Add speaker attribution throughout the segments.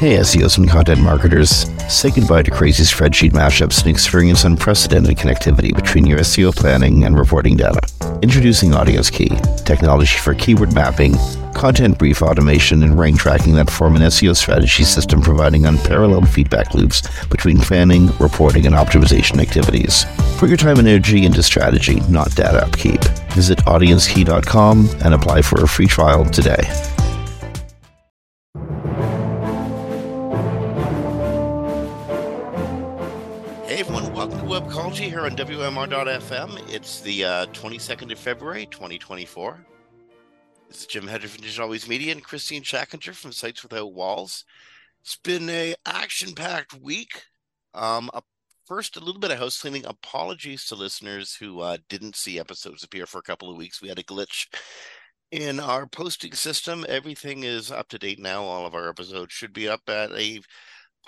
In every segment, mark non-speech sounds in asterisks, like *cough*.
Speaker 1: Hey, SEOs and content marketers. Say goodbye to crazy spreadsheet mashups and experience unprecedented connectivity between your SEO planning and reporting data. Introducing Audience Key, technology for keyword mapping, content brief automation, and rank tracking that form an SEO strategy system providing unparalleled feedback loops between planning, reporting, and optimization activities. Put your time and energy into strategy, not data upkeep. Visit audiencekey.com and apply for a free trial today. Here on WMR.FM. It's the uh, 22nd of February, 2024. This is Jim Hedger from Digital Always Media and Kristine Schachinger from Sites Without Walls. It's been a action-packed week. Um, a, first, a little bit of house cleaning. Apologies to listeners who uh, didn't see episodes appear for a couple of weeks. We had a glitch in our posting system. Everything is up to date now. All of our episodes should be up at a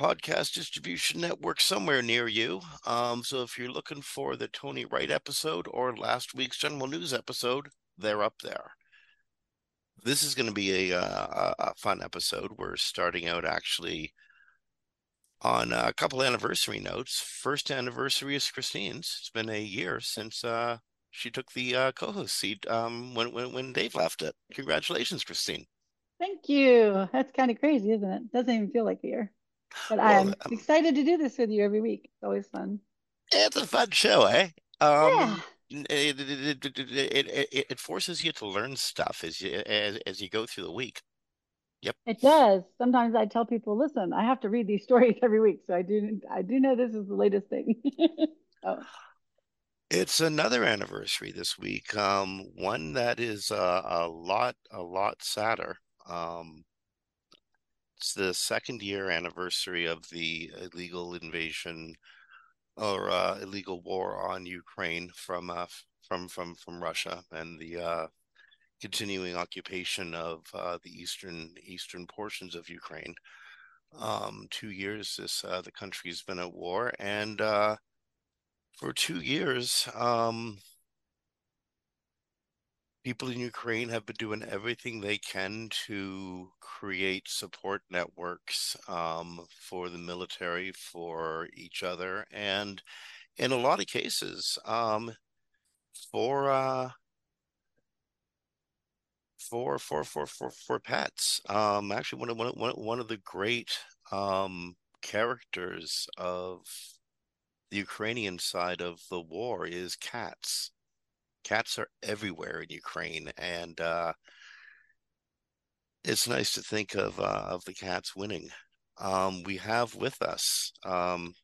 Speaker 1: podcast distribution network somewhere near you. Um, so if you're looking for the Tony Wright episode or last week's General News episode, they're up there. This is going to be a, uh, a fun episode. We're starting out actually on a couple anniversary notes. First anniversary is Kristine's. It's been a year since uh, she took the uh, co-host seat um, when, when when Dave left it. Congratulations, Kristine.
Speaker 2: Thank you. That's kind of crazy, isn't it? Doesn't even feel like a year. But well, I'm um, excited to do this with you every week. It's always fun.
Speaker 1: It's a fun show, eh? Um, yeah. It, it, it, it, forces you to learn stuff as you as, as you go through the week. Yep.
Speaker 2: It does. Sometimes I tell people, listen, I have to read these *laughs* stories every week. So I do I do know this is the latest thing. *laughs* oh.
Speaker 1: It's another anniversary this week. Um, one that is uh, a lot a lot sadder. Um, it's the second year anniversary of the illegal invasion or uh, illegal war on Ukraine from uh, from from from Russia and the uh, continuing occupation of uh, the eastern eastern portions of Ukraine. Um, two years this uh, the country's been at war, and uh, for two years, um, people in Ukraine have been doing everything they can to create support networks um, for the military, for each other, and in a lot of cases, um, for uh, for for for for for pets. Um, actually, one of one of, one of the great um, characters of the Ukrainian side of the war is cats cats are everywhere in Ukraine, and uh, it's nice to think of uh, of the cats winning. Um, we have with us um,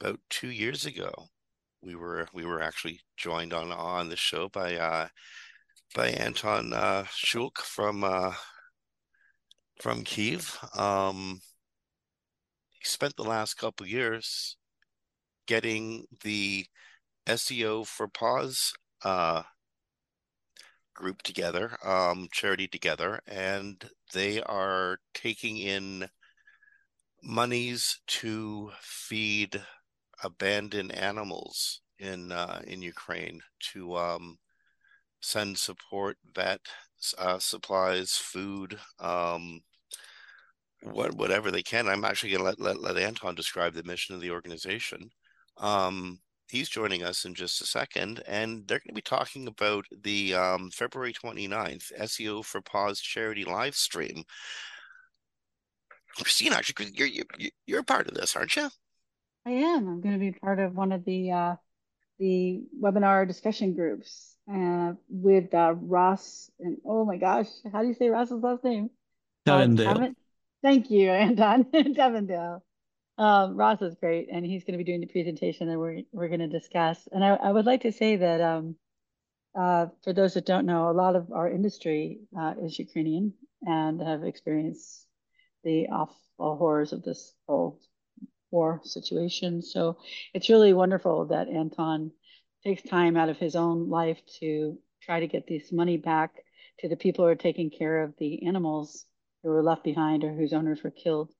Speaker 1: about two years ago. We were we were actually joined on on the show by uh, by Anton uh, Shulk from uh, from Kiev. Um, he spent the last couple years getting the SEO for Paws uh, group together, um, charity together, and they are taking in monies to feed abandoned animals in uh, in Ukraine to um, send support, vet uh, supplies, food, um, what whatever they can. I'm actually going to let, let let Anton describe the mission of the organization. Um, he's joining us in just a second, and they're going to be talking about the um, February 29th SEO for Paws charity live stream. Kristine, actually, you're, you're you're part of this, aren't you?
Speaker 2: I am. I'm going to be part of one of the uh, the webinar discussion groups uh, with uh, Ross and oh my gosh, how do you say Ross's last name?
Speaker 3: Tavendale.
Speaker 2: Thank you, *laughs* Anton Tavendale um, Ross is great, and he's going to be doing the presentation that we're we're going to discuss. And I, I would like to say that um, uh, for those that don't know, a lot of our industry uh, is Ukrainian and have experienced the awful horrors of this whole war situation. So it's really wonderful that Anton takes time out of his own life to try to get this money back to the people who are taking care of the animals who were left behind or whose owners were killed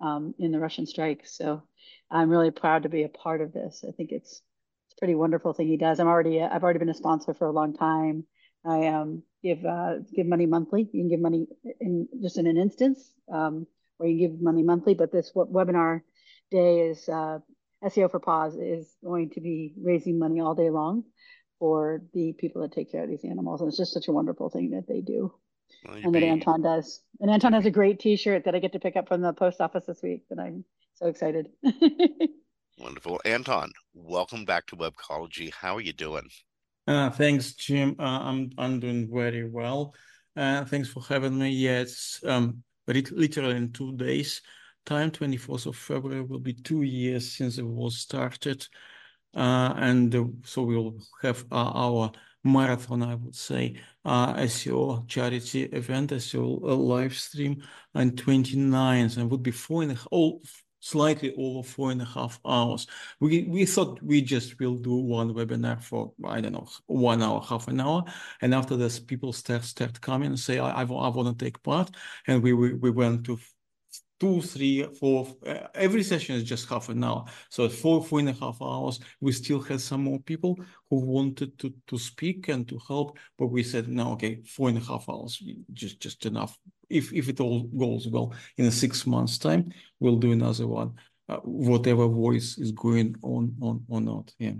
Speaker 2: um, in the Russian strike. So I'm really proud to be a part of this. I think it's it's a pretty wonderful thing he does. I'm already I've already been a sponsor for a long time. I um, give uh, give money monthly. You can give money in just in an instance, um, where you give money monthly. But this webinar day is uh, SEO for Paws is going to be raising money all day long for the people that take care of these animals. And it's just such a wonderful thing that they do. Well, and that Anton does. And Anton has a great t-shirt that I get to pick up from the post office this week that I'm so excited. *laughs*
Speaker 1: Wonderful. Anton, welcome back to Webcology. How are you doing?
Speaker 3: Uh, thanks, Jim. Uh, I'm I'm doing very well. Uh, thanks for having me. Yes, um, literally in two days time, 24th of February will be two years since it was started. Uh, and uh, so we'll have uh, our marathon, I would say, uh, SEO charity event, SEO live stream on 29th, and would be four and a half, oh, slightly over four and a half hours. We we thought we just will do one webinar for I don't know one hour, half an hour, and after this, people start start coming and say I I, I want to take part, and we we, we went to two, three, four. Uh, every session is just half an hour. So at four, four and a half hours, we still had some more people who wanted to to speak and to help, but we said no, okay, four and a half hours, just just enough. If if it all goes well, in a six months time, we'll do another one. Uh, whatever voice is going on on or not. Yeah.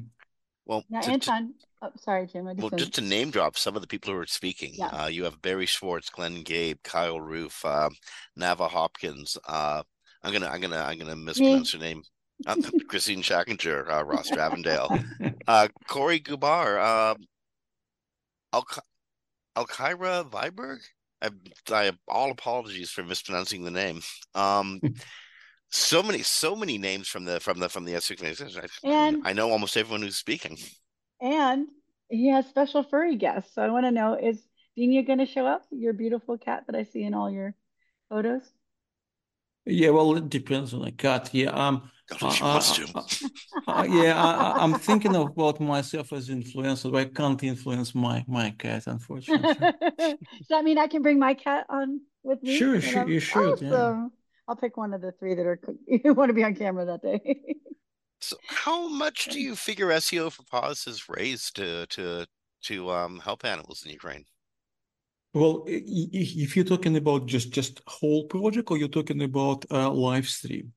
Speaker 1: Well,
Speaker 2: now, to, Anton, Oh, sorry, Jim.
Speaker 1: well, just to name drop some of the people who are speaking, yeah. uh, you have Barry Schwartz, Glenn Gabe, Kyle Roof, uh, Navah Hopkins. Uh, I'm gonna, I'm gonna, I'm gonna mispronounce your name. *laughs* Uh, *laughs* Kristine Schachinger, uh, Ross Tavendale, *laughs* uh, Koray Gubur, Al Alkyra Viberg. I, I all apologies for mispronouncing the name. Um, so many, so many names from the from the from the S6 I, and I know almost everyone who's speaking.
Speaker 2: And he has special furry guests. So I want to know is Dina going to show up? Your beautiful cat that I see in all your photos?
Speaker 3: Yeah, well, it depends on the cat. Yeah, um,
Speaker 1: uh,
Speaker 3: uh, uh, yeah, I, am thinking about myself as influencer, but I can't influence my my cat, unfortunately. *laughs*
Speaker 2: Does that mean I can bring my cat on with me?
Speaker 3: Sure, sure, you should. Awesome. Yeah.
Speaker 2: I'll pick one of the three that are you want to be on camera that day. *laughs*
Speaker 1: So, how much do you figure SEO for Paws has raised to to to um, help animals in Ukraine?
Speaker 3: Well, if you're talking about just just whole project, or you're talking about uh, live stream.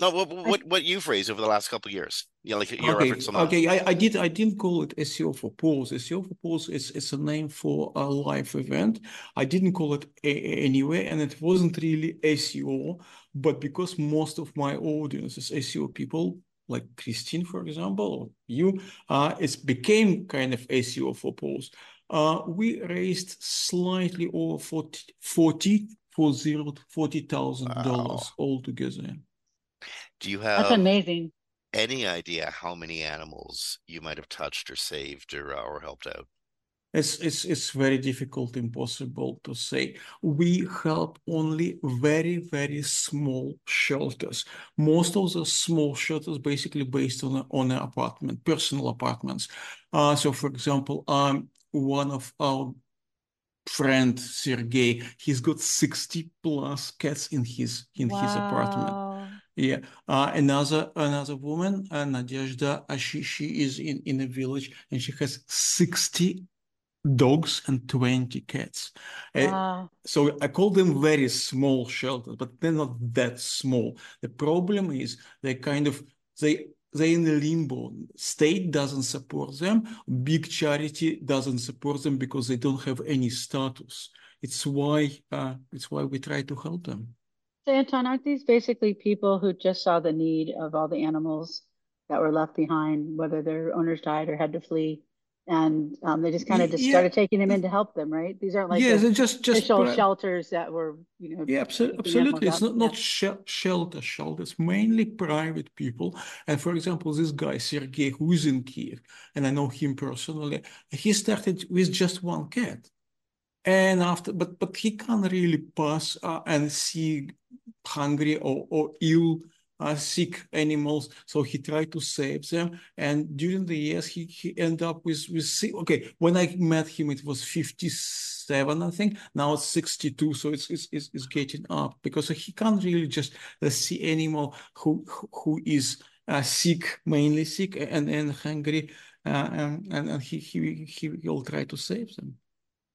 Speaker 1: No, what what, what you've raised over the last couple of years? Yeah, like your
Speaker 3: okay,
Speaker 1: efforts on
Speaker 3: Okay, I, I did I didn't call it SEO for Paws. SEO for Paws is is a name for a live event. I didn't call it a, anyway, and it wasn't really SEO. But because most of my audience is SEO people, like Kristine, for example, or you, uh, it became kind of SEO for Paws. Uh, we raised slightly over 40, 40 $40,000 wow. altogether.
Speaker 1: Do you have
Speaker 2: That's amazing.
Speaker 1: any idea how many animals you might have touched or saved or, uh, or helped out?
Speaker 3: It's, it's, it's very difficult, impossible to say. We help only very, very small shelters. Most of the small shelters basically based on, a, on an apartment, personal apartments. Uh, so, for example, um, one of our friend Sergey, he's got 60 plus cats in his in wow. his apartment. Yeah. Uh, another another woman, uh, Nadezhda, uh, she she is in in a village and she has 60 dogs and 20 cats. Eh, wow. Uh, so I call them very small shelters, but they're not that small. The problem is they kind of they they're in a limbo. State doesn't support them. Big charity doesn't support them because they don't have any status. It's why uh, it's why we try to help them.
Speaker 2: So Anton, aren't these basically people who just saw the need of all the animals that were left behind, whether their owners died or had to flee? And um, they just kind of just yeah. started taking them in to help them, right? These aren't like
Speaker 3: yeah, the just
Speaker 2: shelters that were, you know.
Speaker 3: Yeah, absolutely. absolutely. It's not, yeah. not sh- shelter shelters, mainly private people. And for example, this guy Sergey, who is in Kiev, and I know him personally, he started with just one cat, and after, but but he can't really pass uh, and see hungry or or ill uh, sick animals. So he tried to save them. And during the years, he, he ended up with, with okay, when I met him, it was 57, I think. Now it's 62. So it's, it's, it's, it's getting up because he can't really just uh, see animal who, who is uh, sick, mainly sick and, and hungry. Uh, and, and he, he, he will try to save them.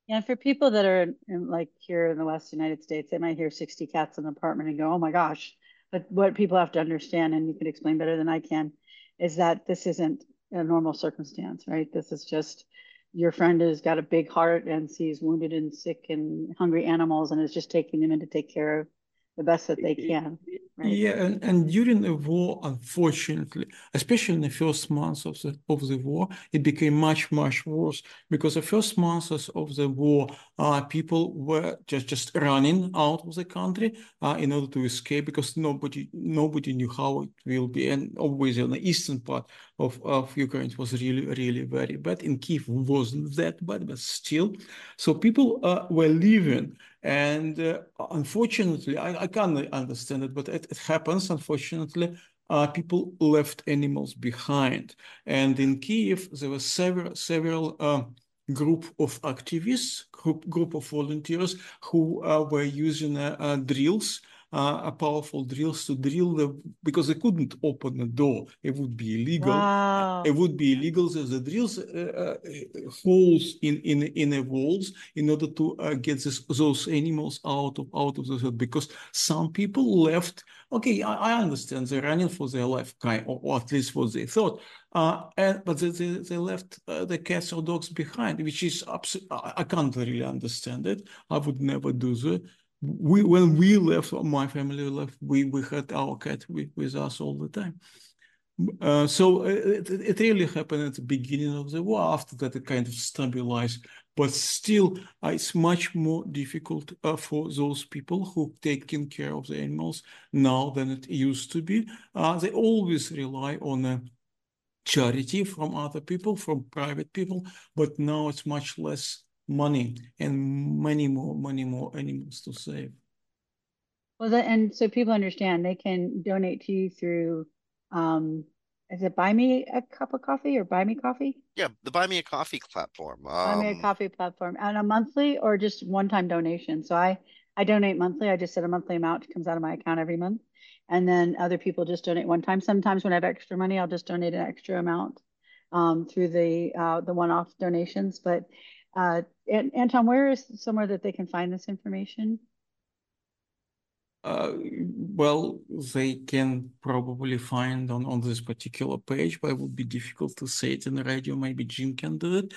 Speaker 2: Yeah, for people that are in, like here in the West United States, they might hear 60 cats in an apartment and go, oh my gosh. But what people have to understand, and you can explain better than I can, is that this isn't a normal circumstance, right? This is just your friend has got a big heart and sees wounded and sick and hungry animals and is just taking them in to take care of the best that they can.
Speaker 3: Right? Yeah, and, and during the war, unfortunately, especially in the first months of the of the war, it became much much worse because the first months of the war, uh, people were just just running out of the country uh, in order to escape because nobody nobody knew how it will be, and always in the eastern part of of Ukraine it was really really very bad. In Kiev wasn't that bad, but still, so people uh, were living and uh, unfortunately, I, I can't understand it, but it, it happens, unfortunately, uh, people left animals behind. And in Kiev, there were several, several uh, group of activists, group, group of volunteers who uh, were using uh, uh, drills uh, powerful drills to drill the because they couldn't open the door. It would be illegal.
Speaker 2: Wow.
Speaker 3: It would be illegal. So the drills uh, uh, holes in in in the walls in order to uh, get this, those animals out of out of the field because some people left. Okay, I, I understand they're running for their life, kind or, or at least what they thought. Uh, and, but they, they, left uh, the cats or dogs behind, which is absolutely, I, I can't really understand it. I would never do that we when we left, my family left, we we had our cat with, with us all the time. Uh, so uh, it, it really happened at the beginning of the war. After that, it kind of stabilized. But still, uh, it's much more difficult uh, for those people who taking care of the animals now than it used to be. Uh, they always rely on a charity from other people, from private people, but now it's much less money and many more, many more animals to save.
Speaker 2: Well, that, and so people understand they can donate to you through, um, is it Buy Me a Cup of Coffee or Buy Me Coffee?
Speaker 1: Yeah, the Buy Me a Coffee platform. Um,
Speaker 2: Buy Me a um, Coffee platform, and a monthly or just one-time donation. So I I donate monthly. I just set a monthly amount comes out of my account every month, and then other people just donate one time. Sometimes when I have extra money, I'll just donate an extra amount um, through the uh, the one-off donations. But uh, and Anton, where is somewhere that they can find this information?
Speaker 3: Uh, well, they can probably find on, on this particular page, but it would be difficult to say it in the radio. Maybe Jim can do it.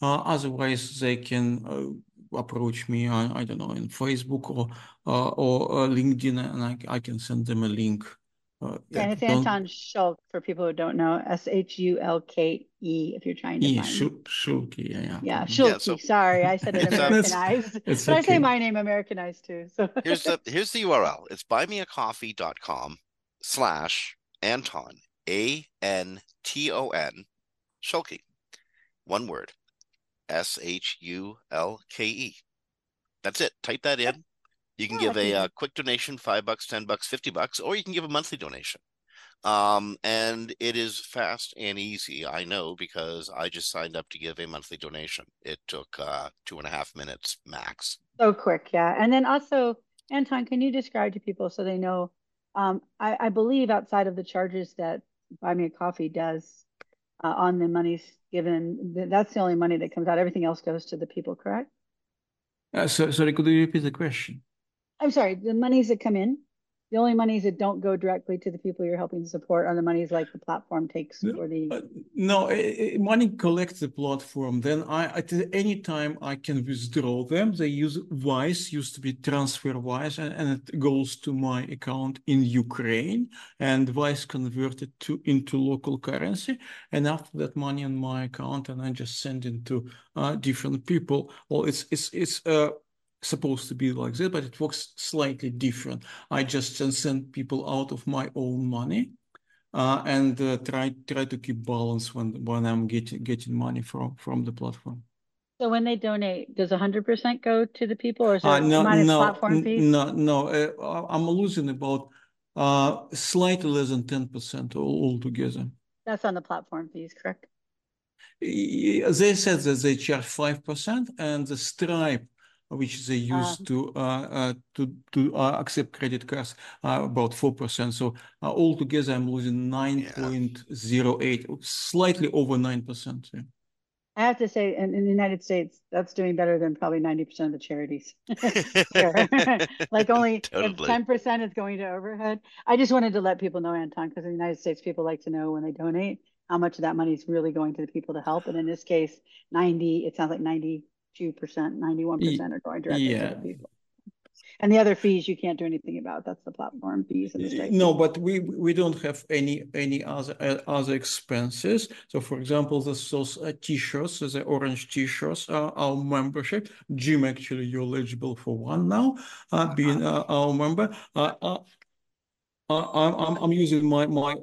Speaker 3: Uh, otherwise, they can uh, approach me on, I don't know, in Facebook or uh, or uh, LinkedIn, and I, I can send them a link
Speaker 2: uh, and it's Anton Shulk for people who don't know. S H U L K E. If you're trying to
Speaker 3: e,
Speaker 2: find.
Speaker 3: Shulk, yeah,
Speaker 2: yeah. Yeah, Shulke. Yeah, so, sorry, I said it Americanized. it's but okay. I say my name Americanized too. So *laughs*
Speaker 1: here's the here's the URL. It's buymeacoffee.com slash Anton A N T O N Shulke. One word. S H U L K E. That's it. Type that in. You can give a, a, uh, quick donation, five bucks, ten bucks, fifty bucks, or you can give a monthly donation. Um, and it is fast and easy. I know because I just signed up to give a monthly donation. It took uh, two and a half minutes max.
Speaker 2: So quick, yeah. And then also, Anton, can you describe to people so they know? Um, I, I believe outside of the charges that Buy Me a Coffee does uh, on the monies given, that's the only money that comes out. Everything else goes to the people, correct?
Speaker 3: Uh, so, sorry, could you repeat the question?
Speaker 2: I'm sorry, the monies that come in, the only monies that don't go directly to the people you're helping to support are the monies like the platform takes for the.
Speaker 3: Uh, no, it, money collects the platform. Then I at any time I can withdraw them. They use Wise, used to be TransferWise, and, and it goes to my account in Ukraine, and Wise converted to into local currency. And after that, money on my account, and I just send it to uh, different people. Well, it's it's it's uh supposed to be like that, but it works slightly different. I just send people out of my own money uh, and uh, try try to keep balance when when I'm getting getting money from from the platform.
Speaker 2: So when they donate, does 100% go to the people or is it uh, no, minus no, platform fees?
Speaker 3: No, no, uh, I'm losing about uh, slightly less than 10% altogether.
Speaker 2: That's on the platform fees, correct?
Speaker 3: They said that they charge 5% and the Stripe which they use uh, to uh, uh, to to accept credit cards about four percent. So altogether, I'm losing nine point zero eight, slightly over nine percent. Yeah.
Speaker 2: I have to say, in, in the United States, that's doing better than probably 90% of the charities. *laughs* *laughs* like only totally. 10% is going to overhead. I just wanted to let people know, Anton, because in the United States, people like to know when they donate how much of that money is really going to the people to help. And in this case, 90, it sounds like 92%, 91% are going directly yeah. to the people and the other fees you can't do anything about. That's the platform fees and the.
Speaker 3: No, but we we don't have any any other uh, other expenses. So, for example, this those uh, t-shirts, the orange t-shirts, are our membership. Jim, actually, you're eligible for one now, uh, being uh, our member. Uh, uh, uh, I'm I'm using my my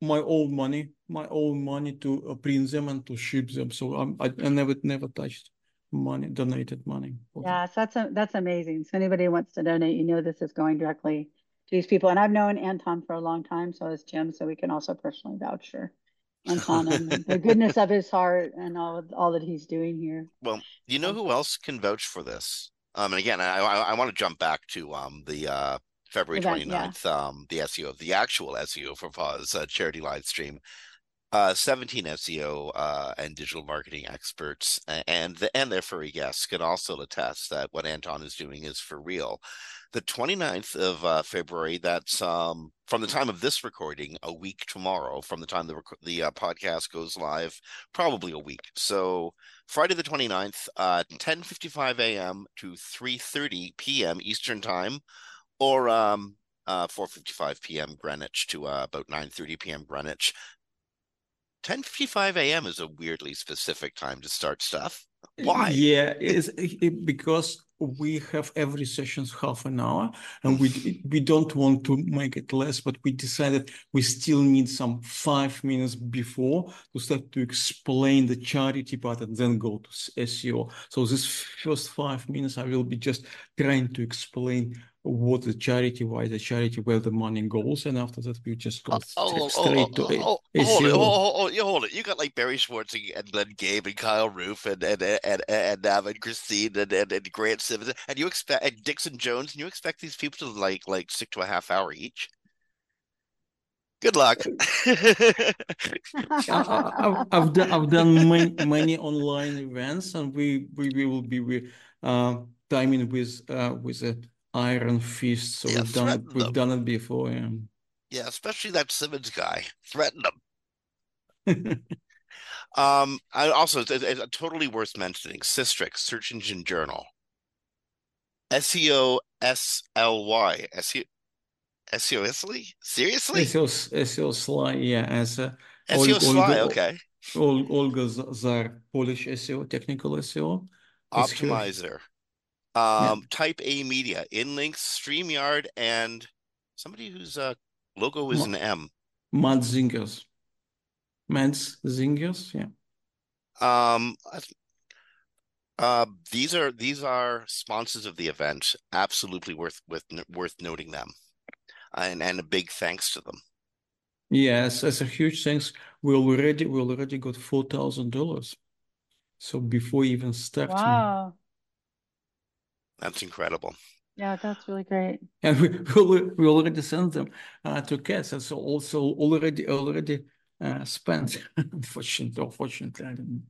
Speaker 3: my own money, my own money to print them and to ship them. So I'm, I, I never never touched money, donated money.
Speaker 2: Yes, that's a, that's amazing. So anybody wants to donate, you know this is going directly to these people. And I've known Anton for a long time, so has Jim, so we can also personally vouch for Anton and *laughs* the goodness of his heart and all all that he's doing here.
Speaker 1: Well, you know who else can vouch for this? Um, and again, I I, I want to jump back to um the uh February Event, 29th, yeah. um, the SEO, of the actual SEO for Paws uh, charity live stream uh, 17 SEO uh, and digital marketing experts and the, and their furry guests can also attest that what Anton is doing is for real. The 29th of uh, February, that's um, from the time of this recording, a week tomorrow, from the time the, rec- the uh, podcast goes live, probably a week. So Friday the 29th, uh, 10.55 a.m. to 3.30 p.m. Eastern Time, or um, uh, 4:55 p.m. Greenwich to uh, about 9:30 p.m. Greenwich. 10:55 a.m. is a weirdly specific time to start stuff. Why?
Speaker 3: Yeah, it's it, because we have every sessions half an hour, and we we don't want to make it less, but we decided we still need some five minutes before to start to explain the charity part and then go to SEO. So this first five minutes, I will be just trying to explain what the charity, why the charity, where the money goes, and after that we just go oh, oh, straight oh, to it. Oh,
Speaker 1: hold it, oh, oh, you hold it. You got like Barry Schwartz and Glenn Gabe and Kyle Roof and and and and, and, um, and Kristine and, and, and Grant Simmons and you expect and Dixon Jones and you expect these people to like like stick to a half hour each. Good luck. *laughs*
Speaker 3: I, have done I've done many, many online events, and we we, we will be uh, timing with uh, with a Iron Fist. So yeah, we've done it. We've them. done it before. Yeah.
Speaker 1: Yeah, especially that Simmons guy. Threaten them. *laughs* um, I also it's, it's totally worth mentioning. Sistrix Search Engine Journal. S E O S L Y. SEO SEO Seriously?
Speaker 3: SEO SEO Sly, yeah. As a
Speaker 1: SEO Sly, okay.
Speaker 3: Olga Zarr, Polish SEO, technical SEO.
Speaker 1: Optimizer um, yeah. Type A Media, InLinks, StreamYard, and somebody whose uh, logo is an M.
Speaker 3: Mads Zingers. Mads Zingers, yeah.
Speaker 1: Um, uh, these are these are sponsors of the event. Absolutely worth with worth noting them, and and a big thanks to them.
Speaker 3: Yes, as a huge thanks. We already we already got four thousand dollars. So before even starting.
Speaker 2: Wow.
Speaker 1: That's incredible.
Speaker 2: Yeah, that's really great.
Speaker 3: And we we already sent them uh, to cats. And so also already already uh, spent. *laughs* unfortunately, unfortunately, I don't know.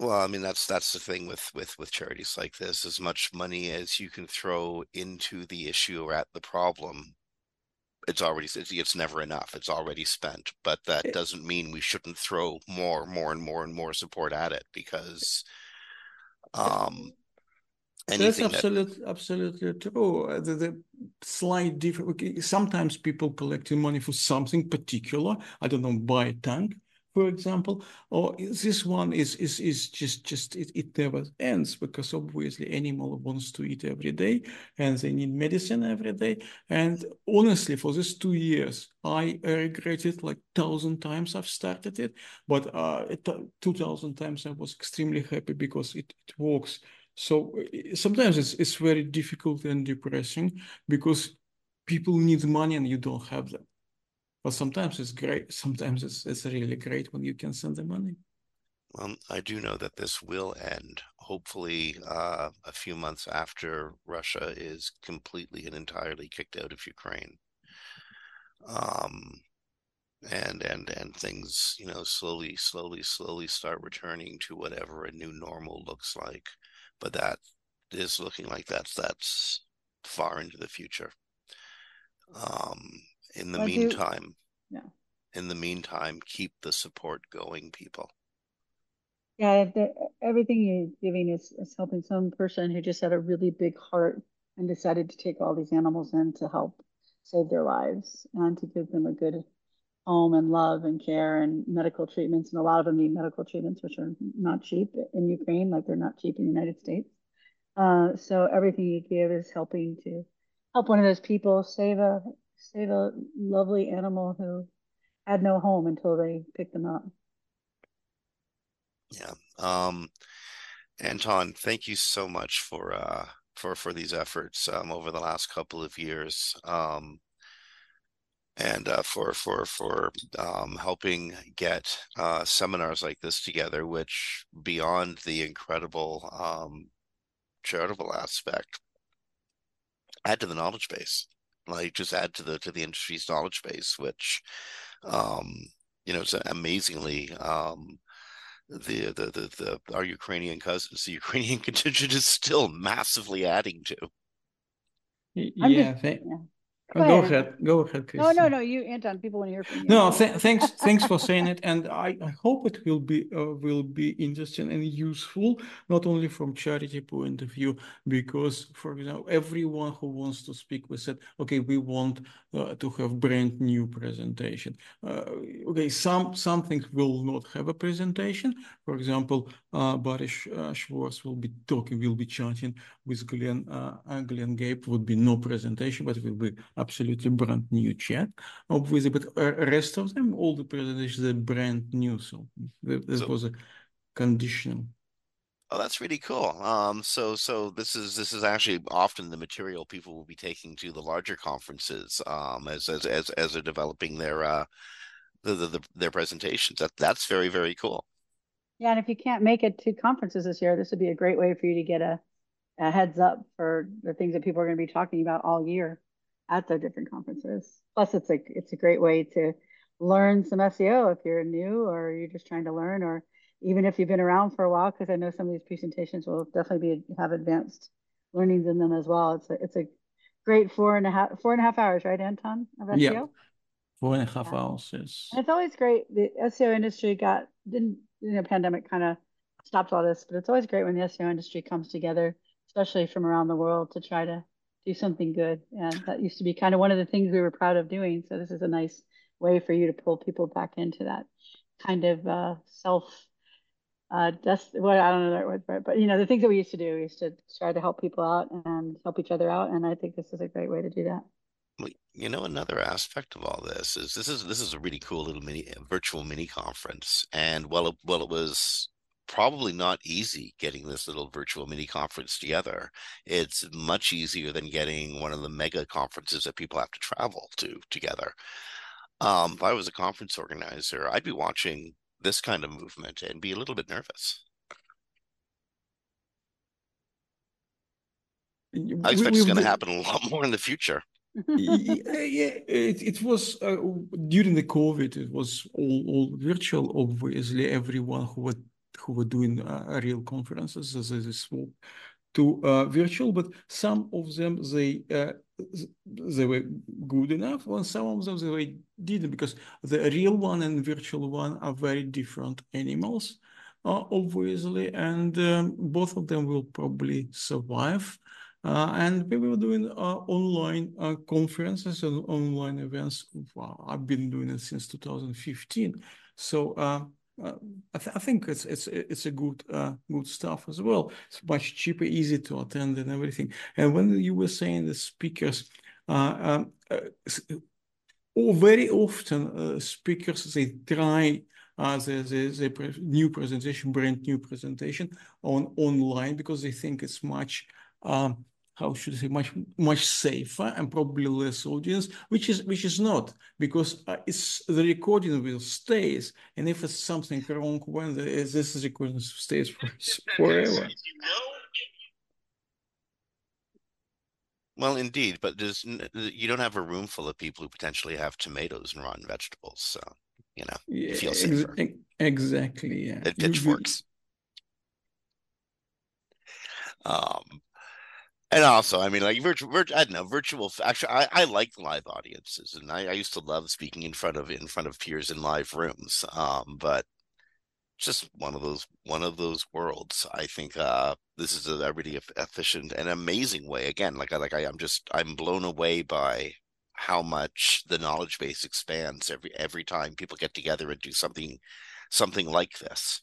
Speaker 1: Well, I mean that's that's the thing with with with charities like this. As much money as you can throw into the issue or at the problem, it's already it's, never enough. It's already spent. But that doesn't mean we shouldn't throw more, more, and more and more support at it because um
Speaker 3: that's absolutely that... absolutely true. Uh, the, the slight difference. Sometimes people collecting money for something particular. I don't know, buy a tank, for example. Or this one is is is just just it, it never ends because obviously animal wants to eat every day and they need medicine every day. And honestly, for these two years, I regretted like thousand times I've started it, but uh, two thousand times I was extremely happy because it, it works so sometimes it's it's very difficult and depressing because people need money and you don't have them. But sometimes it's great. Sometimes it's it's really great when you can send the money.
Speaker 1: Well, I do know that this will end. Hopefully, uh, a few months after Russia is completely and entirely kicked out of Ukraine. Um, and and and things you know slowly slowly slowly start returning to whatever a new normal looks like but that is looking like that's that's far into the future um in the meantime
Speaker 2: yeah
Speaker 1: in the meantime keep the support going people
Speaker 2: yeah the, everything you're giving is, is helping some person who just had a really big heart and decided to take all these animals in to help save their lives and to give them a good home and love and care and medical treatments. And a lot of them need medical treatments, which are not cheap in Ukraine, like they're not cheap in the United States. Uh, so everything you give is helping to help one of those people save a save a lovely animal who had no home until they picked them up.
Speaker 1: Yeah. Um, Anton, thank you so much for uh, for for these efforts um, over the last couple of years. Um, and uh, for for for um, helping get uh, seminars like this together, which beyond the incredible um, charitable aspect, add to the knowledge base, like just add to the to the industry's knowledge base, which um, you know, it's amazingly um, the, the the the our Ukrainian cousins, the *laughs* Ukrainian contingent is still massively adding to.
Speaker 3: Yeah, just, yeah. Go, go ahead. ahead. Go ahead,
Speaker 2: No, no, no. You, Anton. People want to hear from you.
Speaker 3: No, th thanks. thanks for saying it, and I, I hope it will be uh, will be interesting and useful, not only from charity point of view, because for example, everyone who wants to speak, we said, okay, we want uh, to have brand new presentation. Uh, okay, some some things will not have a presentation. For example, uh, Boris uh, Schwartz will be talking, will be chatting with Glenn uh, Glenn Gabe. Would be no presentation, but it will be absolutely brand new chat, obviously, but rest of them, all the presentations are brand new. So this so, was a condition.
Speaker 1: Oh, that's really cool. Um, so so this is this is actually often the material people will be taking to the larger conferences um, as as as as they're developing their uh the, the, the their presentations. That that's very very cool.
Speaker 2: Yeah, and if you can't make it to conferences this year, this would be a great way for you to get a, a heads up for the things that people are going to be talking about all year at the different conferences. Plus, it's a it's a great way to learn some SEO if you're new or you're just trying to learn, or even if you've been around for a while. Because I know some of these presentations will definitely be have advanced learnings in them as well. It's a it's a great four and a half four and a half hours, right, Anton?
Speaker 3: Of SEO. Yeah. Four and a half yeah. hours. Yes.
Speaker 2: And it's always great. The SEO industry got didn't you know pandemic kind of stopped all this, but it's always great when the SEO industry comes together, especially from around the world, to try to do something good. And that used to be kind of one of the things we were proud of doing. So this is a nice way for you to pull people back into that kind of uh, self uh just what I don't know that word but, but you know the things that we used to do we used to try to help people out and help each other out and I think this is a great way to do that.
Speaker 1: Well you know, another aspect of all this is this is this is a really cool little mini virtual mini conference, and well, it, well, it was probably not easy getting this little virtual mini conference together. It's much easier than getting one of the mega conferences that people have to travel to together. Um, if I was a conference organizer, I'd be watching this kind of movement and be a little bit nervous. I expect we, it's going to happen a lot more in the future. *laughs*
Speaker 3: yeah, it, it was uh, during the COVID. It was all, all virtual. Obviously, everyone who would who were doing uh, real conferences as they swap to uh, virtual, but some of them they uh, they were good enough, and some of them they didn't because the real one and virtual one are very different animals, uh, obviously, and um, both of them will probably survive. Uh, and we were doing uh, online conferences and online events. Wow, I've been doing it since 2015. So uh, I, th I, think it's it's it's a good uh, good stuff as well. It's much cheaper, easy to attend, and everything. And when you were saying the speakers, uh, um, uh, very often uh, speakers they try uh, the, the, the new presentation, brand new presentation on online because they think it's much um, how should I say much much safer and probably less audience, which is which is not because uh, it's the recording will stays, and if it's something wrong when the, this recording stays for, forever.
Speaker 1: Well, indeed, but there's you don't have a room full of people who potentially have tomatoes and rotten vegetables, so you know you feel safer.
Speaker 3: Ex exactly. Yeah.
Speaker 1: The pitchforks. Um, and also, I mean, like virtual, virtual I don't know, virtual. Actually, I, I like live audiences, and I, I used to love speaking in front of in front of peers in live rooms. Um, but just one of those one of those worlds. I think uh, this is a, really efficient and amazing way. Again, like I like I, I'm just I'm blown away by how much the knowledge base expands every every time people get together and do something something like this.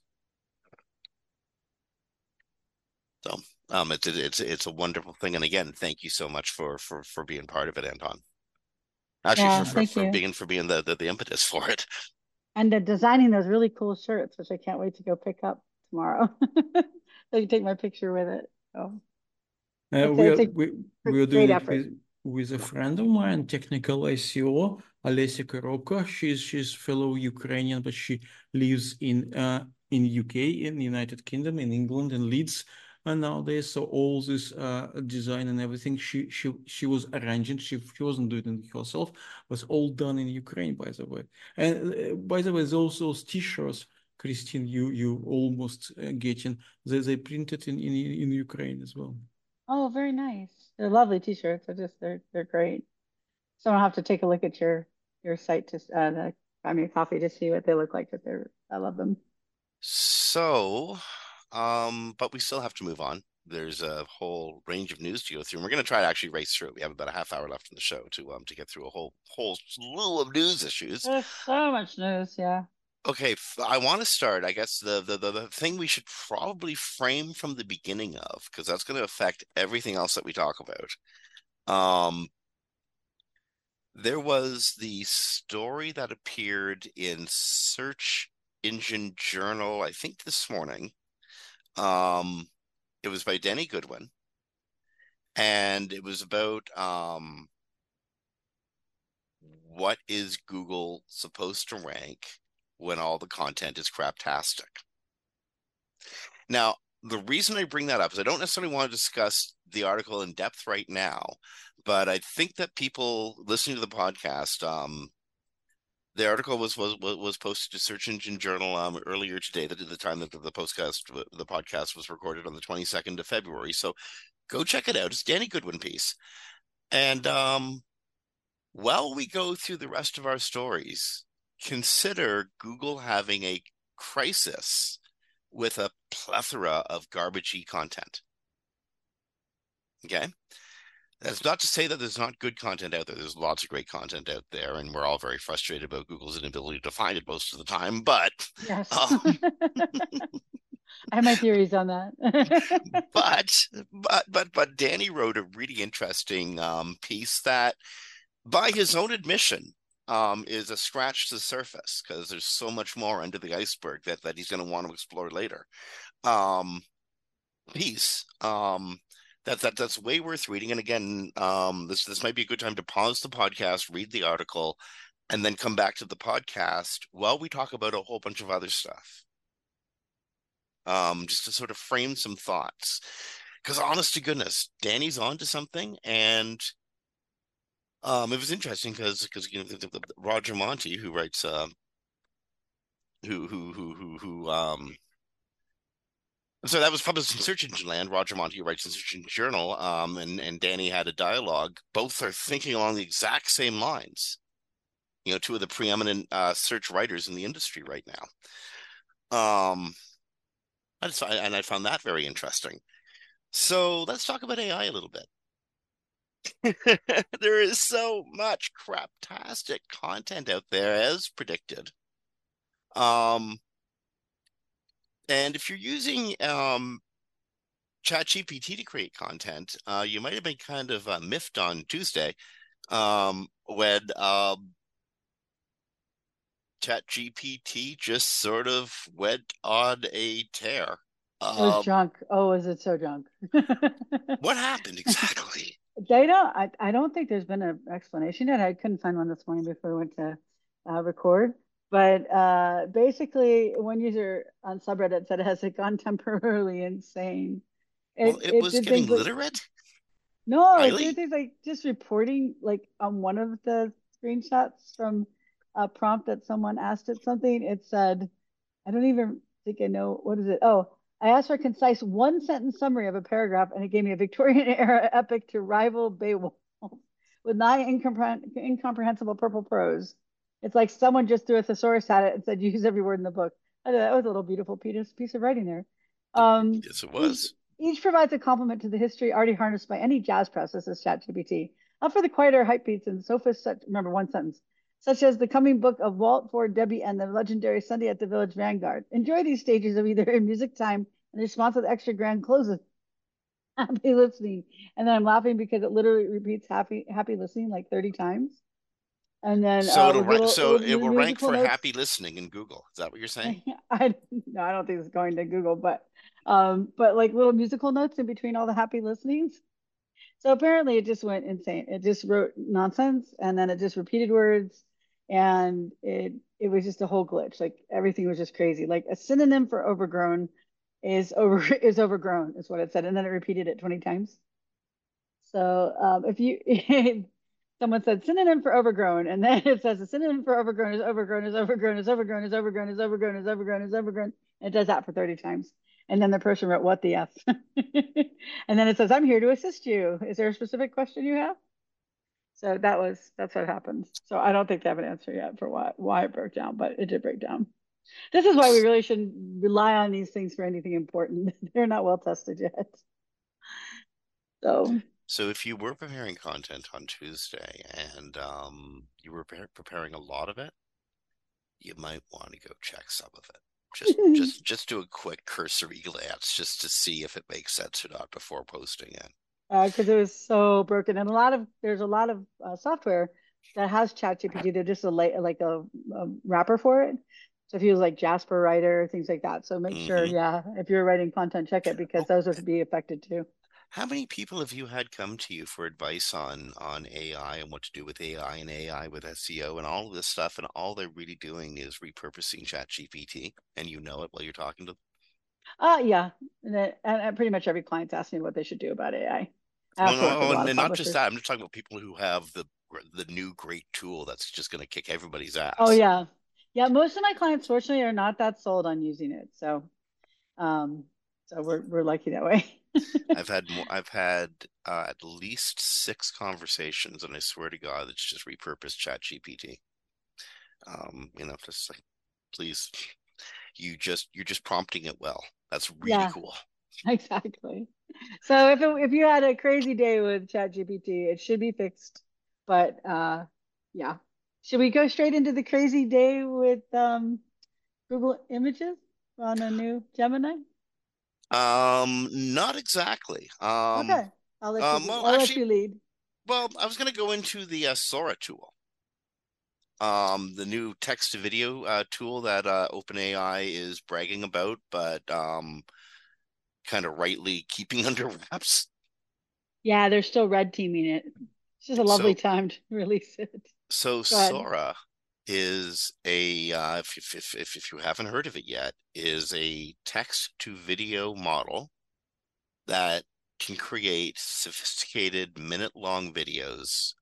Speaker 1: So um, it's it's it's a wonderful thing, and again, thank you so much for for for being part of it, Anton. Actually, yeah, for, for, for being for being the, the the impetus for it
Speaker 2: and they're designing those really cool shirts, which I can't wait to go pick up tomorrow. *laughs* so you take my picture with it. So
Speaker 3: uh, we, are, we, we are doing it with, with a friend of mine, technical SEO, Olesia Korobka. She's she's fellow Ukrainian, but she lives in uh, in UK, in the United Kingdom, in England, and Leeds and nowadays so all this uh, design and everything she she she was arranging she, she wasn't doing it herself it was all done in ukraine by the way. And uh, by the way those also t-shirts christine you you almost uh, getting they, they printed in, in in ukraine as well.
Speaker 2: Oh very nice. They're lovely t-shirts. They're just they're they're great. So i'll have to take a look at your your site to uh the buy me a coffee to see what they look like but they're i love them.
Speaker 1: So um, but we still have to move on. There's a whole range of news to go through, and we're going to try to actually race through it. We have about a half hour left in the show to um to get through a whole whole slew of news issues.
Speaker 2: There's so much news, yeah.
Speaker 1: Okay, I want to start. I guess the, the the, the thing we should probably frame from the beginning of, because that's going to affect everything else that we talk about. Um, there was the story that appeared in Search Engine Journal, I think this morning, um, it was by Danny Goodwin, and it was about um, what is Google supposed to rank when all the content is craptastic. Now, the reason I bring that up is I don't necessarily want to discuss the article in depth right now, but I think that people listening to the podcast um, the article was was was posted to Search Engine Journal um, earlier today. At the time that the, the podcast the podcast was recorded on the twenty second of February. So go check it out. It's Danny Goodwin piece. And um, while we go through the rest of our stories, consider Google having a crisis with a plethora of garbagey content. Okay. That's not to say that there's not good content out there. There's lots of great content out there, and we're all very frustrated about Google's inability to find it most of the time. But
Speaker 2: yes, um, *laughs* I have my theories on
Speaker 1: that. *laughs* but but but but Danny wrote a really interesting um, piece that, by his own admission, um, is a scratch to the surface because there's so much more under the iceberg that that he's going to want to explore later. Um, piece. Um, that, that that's way worth reading. And again, um, this this might be a good time to pause the podcast, read the article, and then come back to the podcast while we talk about a whole bunch of other stuff. Um, just to sort of frame some thoughts, because honest to goodness, Danny's on to something, and um, it was interesting because because you know Roger Montti, who writes uh, who who who who who um so that was published in Search Engine Land. Roger Montti writes in Search Engine Journal, um, and and Danny had a dialogue. Both are thinking along the exact same lines. You know, two of the preeminent uh, search writers in the industry right now. Um, I just, and I found that very interesting. So let's talk about AI a little bit. *laughs* there is so much craptastic content out there, as predicted. Um, and if you're using um, ChatGPT to create content, uh, you might have been kind of uh, miffed on Tuesday um, when um, ChatGPT just sort of went on a tear.
Speaker 2: Um, it was um, junk. Oh, is it so junk? *laughs*
Speaker 1: what happened exactly?
Speaker 2: Data. I, I don't think there's been an explanation yet. I couldn't find one this morning before we went to uh, record. But uh, basically, one user on subreddit said it has gone temporarily insane.
Speaker 1: It, well, it, it was getting literate.
Speaker 2: No, it's
Speaker 1: Really?
Speaker 2: things like just reporting, like on one of the screenshots from a prompt that someone asked it something. It said, I don't even think I know what is it. Oh, I asked for a concise one sentence summary of a paragraph, and it gave me a Victorian era epic to rival Beowulf with nigh incompre incomprehensible purple prose. It's like someone just threw a thesaurus at it and said, use every word in the book. I thought that was a little beautiful piece, piece of writing there. Um,
Speaker 1: Yes, it was.
Speaker 2: each provides a complement to the history already harnessed by any jazz process is ChatGPT. Up for the quieter hype beats and sophists, such, remember one sentence, such as the coming book of Waltz for Debby and the legendary Sunday at the Village Vanguard. Enjoy these stages of either in music time and the response with extra grand closes. *laughs* Happy listening. And then I'm laughing because it literally repeats happy happy listening like 30 times. And then
Speaker 1: So
Speaker 2: uh,
Speaker 1: it'll
Speaker 2: with
Speaker 1: rank,
Speaker 2: little,
Speaker 1: so it will rank for
Speaker 2: notes.
Speaker 1: happy listening in Google. Is that what you're saying? *laughs*
Speaker 2: I no, I don't think it's going to Google, but um, but like little musical notes in between all the happy listenings. So apparently it just went insane. It just wrote nonsense and then it just repeated words and it it was just a whole glitch. Like everything was just crazy. Like a synonym for overgrown is over *laughs* is overgrown is what it said and then it repeated it 20 times. So um, if you *laughs* someone said synonym for overgrown and then *laughs* it says a synonym for overgrown is overgrown is overgrown is overgrown is overgrown is overgrown is overgrown is overgrown. It does that for 30 times. And then the person wrote what the f? *laughs* And then it says i'm here to assist you. Is there a specific question you have? So that was that's what happened. So i don't think they have an answer yet for why why it broke down but it did break down. This is why we really shouldn't rely on these things for anything important. *laughs* They're not well tested yet. So
Speaker 1: So if you were preparing content on Tuesday and um, you were pre- preparing a lot of it, you might want to go check some of it. Just *laughs* just just do a quick cursory *laughs* glance just to see if it makes sense or not before posting it.
Speaker 2: because it was so broken and a lot of there's a lot of uh, software that has *laughs* ChatGPT. They're just a la- like a, a wrapper for it. So if you use like Jasper Writer, things like that. So make sure,
Speaker 1: Mhm.
Speaker 2: yeah, if you're writing content, check it because those would be affected too.
Speaker 1: How many people have you had come to you for advice on on AI and what to do with AI and AI with SEO and all of this stuff, and all they're really doing is repurposing ChatGPT, and you know it while you're talking to them?
Speaker 2: Uh yeah, and, and, pretty much every client's asking me what they should do about AI.
Speaker 1: Well,
Speaker 2: also work with a
Speaker 1: no, and not just that. I'm just talking about people who have the the new great tool that's just going to kick everybody's ass.
Speaker 2: Oh yeah, yeah. Most of my clients, fortunately, are not that sold on using it. So, um, so we're we're lucky that way. *laughs*
Speaker 1: I've had more. I've had uh, at least six conversations, and I swear to God, it's just repurposed Chat GPT. Um, you know, just like, please, you just you're just prompting it well. That's really
Speaker 2: Yeah.
Speaker 1: cool. *laughs*
Speaker 2: Exactly. So if it, if you had a crazy day with ChatGPT, it should be fixed. But uh, yeah, should we go straight into the crazy day with um, Google Images on a new Gemini?
Speaker 1: Um, not exactly. Um,
Speaker 2: Okay, I'll let you.
Speaker 1: um,
Speaker 2: lead.
Speaker 1: well,
Speaker 2: I'll let you lead.
Speaker 1: well, I was going to go into the uh, Sora tool. Um, the new text to video uh, tool that uh, OpenAI is bragging about, but um, kind of rightly keeping *laughs* under wraps.
Speaker 2: Yeah, they're still red teaming it. It's just a lovely
Speaker 1: So-
Speaker 2: time to release it.
Speaker 1: So. Sora is a uh, if, if if if you haven't heard of it yet, is a text to video model that can create sophisticated minute long videos,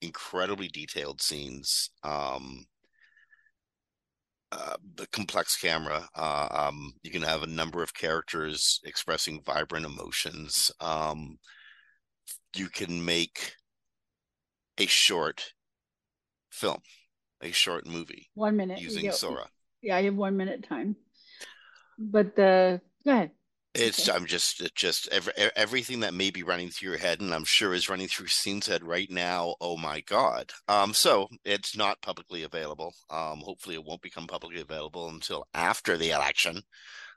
Speaker 1: incredibly detailed scenes, um, uh, the complex camera. Uh, um, you can have a number of characters expressing vibrant emotions. Um, you can make a short film, a short movie
Speaker 2: One minute.
Speaker 1: using
Speaker 2: get-
Speaker 1: Sora.
Speaker 2: Yeah, you have one minute time. But the go ahead.
Speaker 1: It's
Speaker 2: Okay.
Speaker 1: I'm just it just every, everything that may be running through your head, and I'm sure is running through Scene's head right now. Oh my God! Um, so it's not publicly available. Um, hopefully it won't become publicly available until after the election.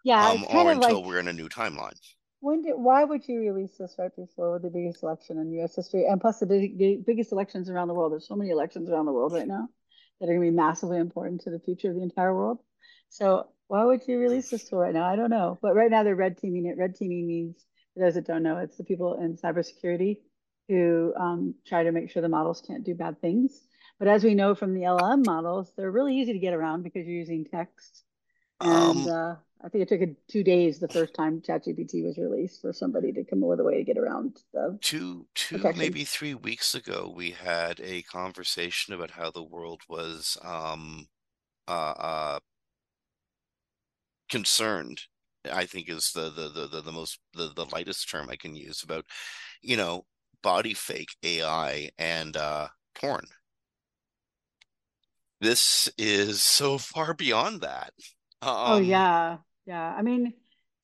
Speaker 2: Yeah,
Speaker 1: Um, or until
Speaker 2: like
Speaker 1: we're in a new timeline.
Speaker 2: when did why would you release this right before the biggest election in U.S. history? And plus the big, the biggest elections around the world. There's so many elections around the world right now that are going to be massively important to the future of the entire world. So why would you release this tool right now? I don't know. But right now they're red teaming it. Red teaming means, for those that don't know, it's the people in cybersecurity who um, try to make sure the models can't do bad things. But as we know from the LLM models, they're really easy to get around because you're using text and um, uh, I think it took it two days the first time ChatGPT was released for somebody to come up with a way to get around the
Speaker 1: two two protection. maybe three weeks ago. We had a conversation about how the world was um, uh, uh, concerned. I think is the the the the, the most the, the lightest term I can use about you know body fake AI and uh, porn. This is so far beyond that.
Speaker 2: Oh, um, yeah, yeah. I mean,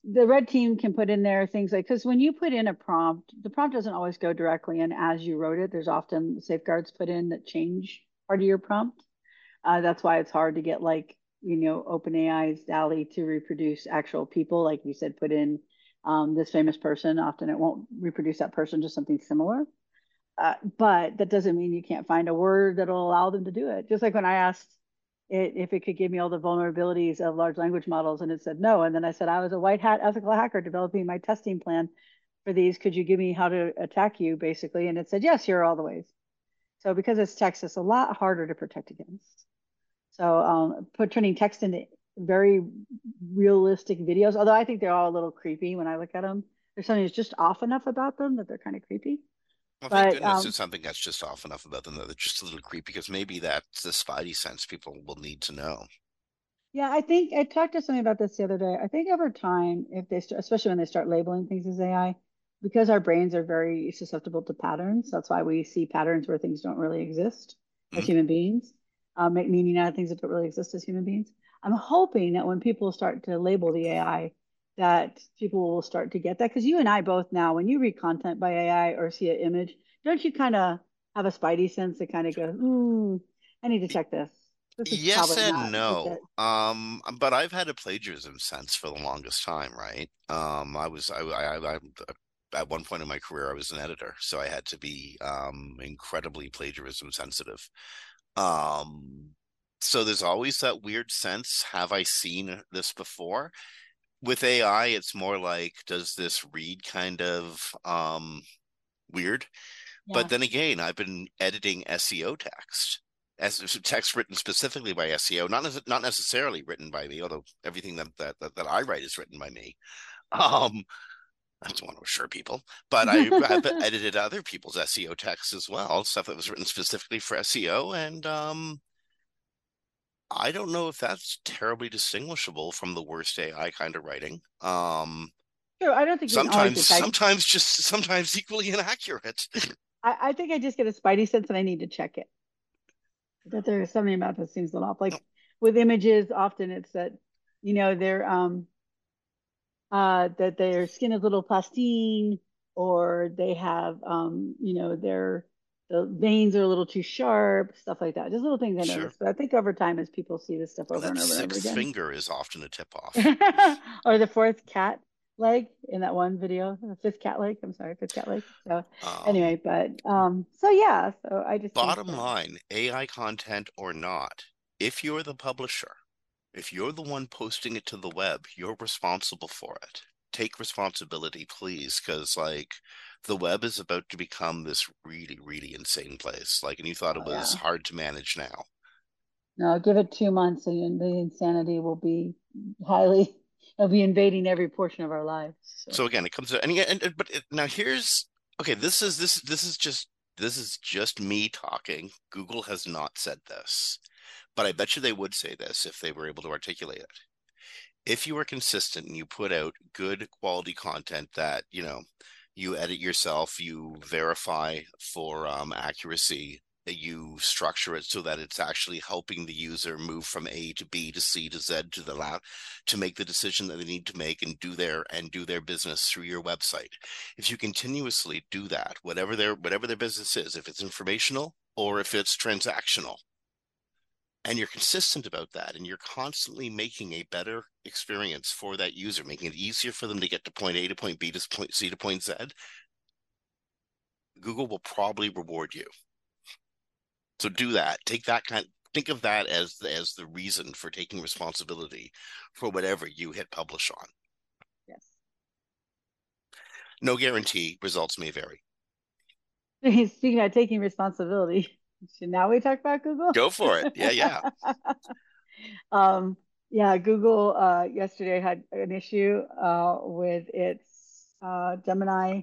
Speaker 2: the red team can put in there things like because when you put in a prompt, the prompt doesn't always go directly in as you wrote it. There's often safeguards put in that change part of your prompt. Uh, that's why it's hard to get like you know OpenAI's DALL-E to reproduce actual people. Like you said, put in um, this famous person. Often it won't reproduce that person, just something similar. Uh, but that doesn't mean you can't find a word that'll allow them to do it. Just like when I asked it, if it could give me all the vulnerabilities of large language models, and it said no. And then I said, I was a white hat ethical hacker developing my testing plan for these. Could you give me how to attack you, basically? And it said, yes, here are all the ways. So because it's text, it's a lot harder to protect against. So um, put turning text into very realistic videos, although I think they're all a little creepy when I look at them. There's something that's just off enough about them that they're kind of creepy.
Speaker 1: Well, thank but, goodness um, it's something that's just off enough about them that they're just a little creepy because maybe that's the spidey sense people will need to know.
Speaker 2: Yeah, I think I talked to somebody about this the other day. I think over time, if they start, especially when they start labeling things as AI, because our brains are very susceptible to patterns. That's why we see patterns where things don't really exist mm-hmm. as human beings, um, make meaning out of things that don't really exist as human beings. I'm hoping that when people start to label the AI that people will start to get that because you and I both now, when you read content by AI or see an image, don't you kind of have a spidey sense that kind of go, "Hmm, I need to check this."
Speaker 1: this yes and no. Um, but I've had a plagiarism sense for the longest time, right? Um, I was I, I, I at one point in my career I was an editor, so I had to be um incredibly plagiarism sensitive. Um, so there's always that weird sense: have I seen this before? With AI, it's more like, does this read kind of um, weird? Yeah. But then again, I've been editing SEO text as text written specifically by SEO, not not necessarily written by me, although everything that that that, that I write is written by me. Um, I just want to assure people, but I, have *laughs* edited other people's SEO texts as well, stuff that was written specifically for SEO, and um, I don't know if that's terribly distinguishable from the worst AI kind of writing. Um,
Speaker 2: sure, I don't think
Speaker 1: sometimes, sometimes just sometimes equally *laughs* inaccurate.
Speaker 2: I, I, think I just get a spidey sense and I need to check it. That there's something about this seems a little off. Like with images, often it's that you know they're um uh that their skin is a little plastine or they have um you know their the veins are a little too sharp, stuff like that. Just little things I sure. But I think over time, as people see this stuff over and, and over and over again,
Speaker 1: finger is often a tip off. *laughs*
Speaker 2: or the fourth cat leg in that one video, the fifth cat leg. I'm sorry, fifth cat leg. So um, anyway, but um, so yeah, so I just
Speaker 1: bottom line, AI content or not, if you're the publisher, if you're the one posting it to the web, you're responsible for it. Take responsibility, please, because like the web is about to become this really, really insane place. Like, and you thought it was yeah. hard to manage now.
Speaker 2: No, give it two months, and the insanity will be highly. *laughs* It'll be invading every portion of our lives.
Speaker 1: So, so again, it comes to and, and but it, now here's okay. This is this this is just this is just me talking. Google has not said this, but I bet you they would say this if they were able to articulate it. If you are consistent and you put out good quality content that you know you edit yourself, you verify for um, accuracy, you structure it so that it's actually helping the user move from A to B to C to Z to the lab to make the decision that they need to make and do their and do their business through your website. If you continuously do that, whatever their whatever their business is, if it's informational or if it's transactional, and you're consistent about that and you're constantly making a better experience for that user making it easier for them to get to point a to point b to point c to point z google will probably reward you. So do that. Take that kind think of that as as the reason for taking responsibility for whatever you hit publish on.
Speaker 2: Yes.
Speaker 1: No guarantee results may vary. *laughs*
Speaker 2: Speaking of taking responsibility should now we talk about Google?
Speaker 1: Go for it. Yeah, yeah. *laughs*
Speaker 2: um, Yeah, Google uh, yesterday had an issue uh, with its uh, Gemini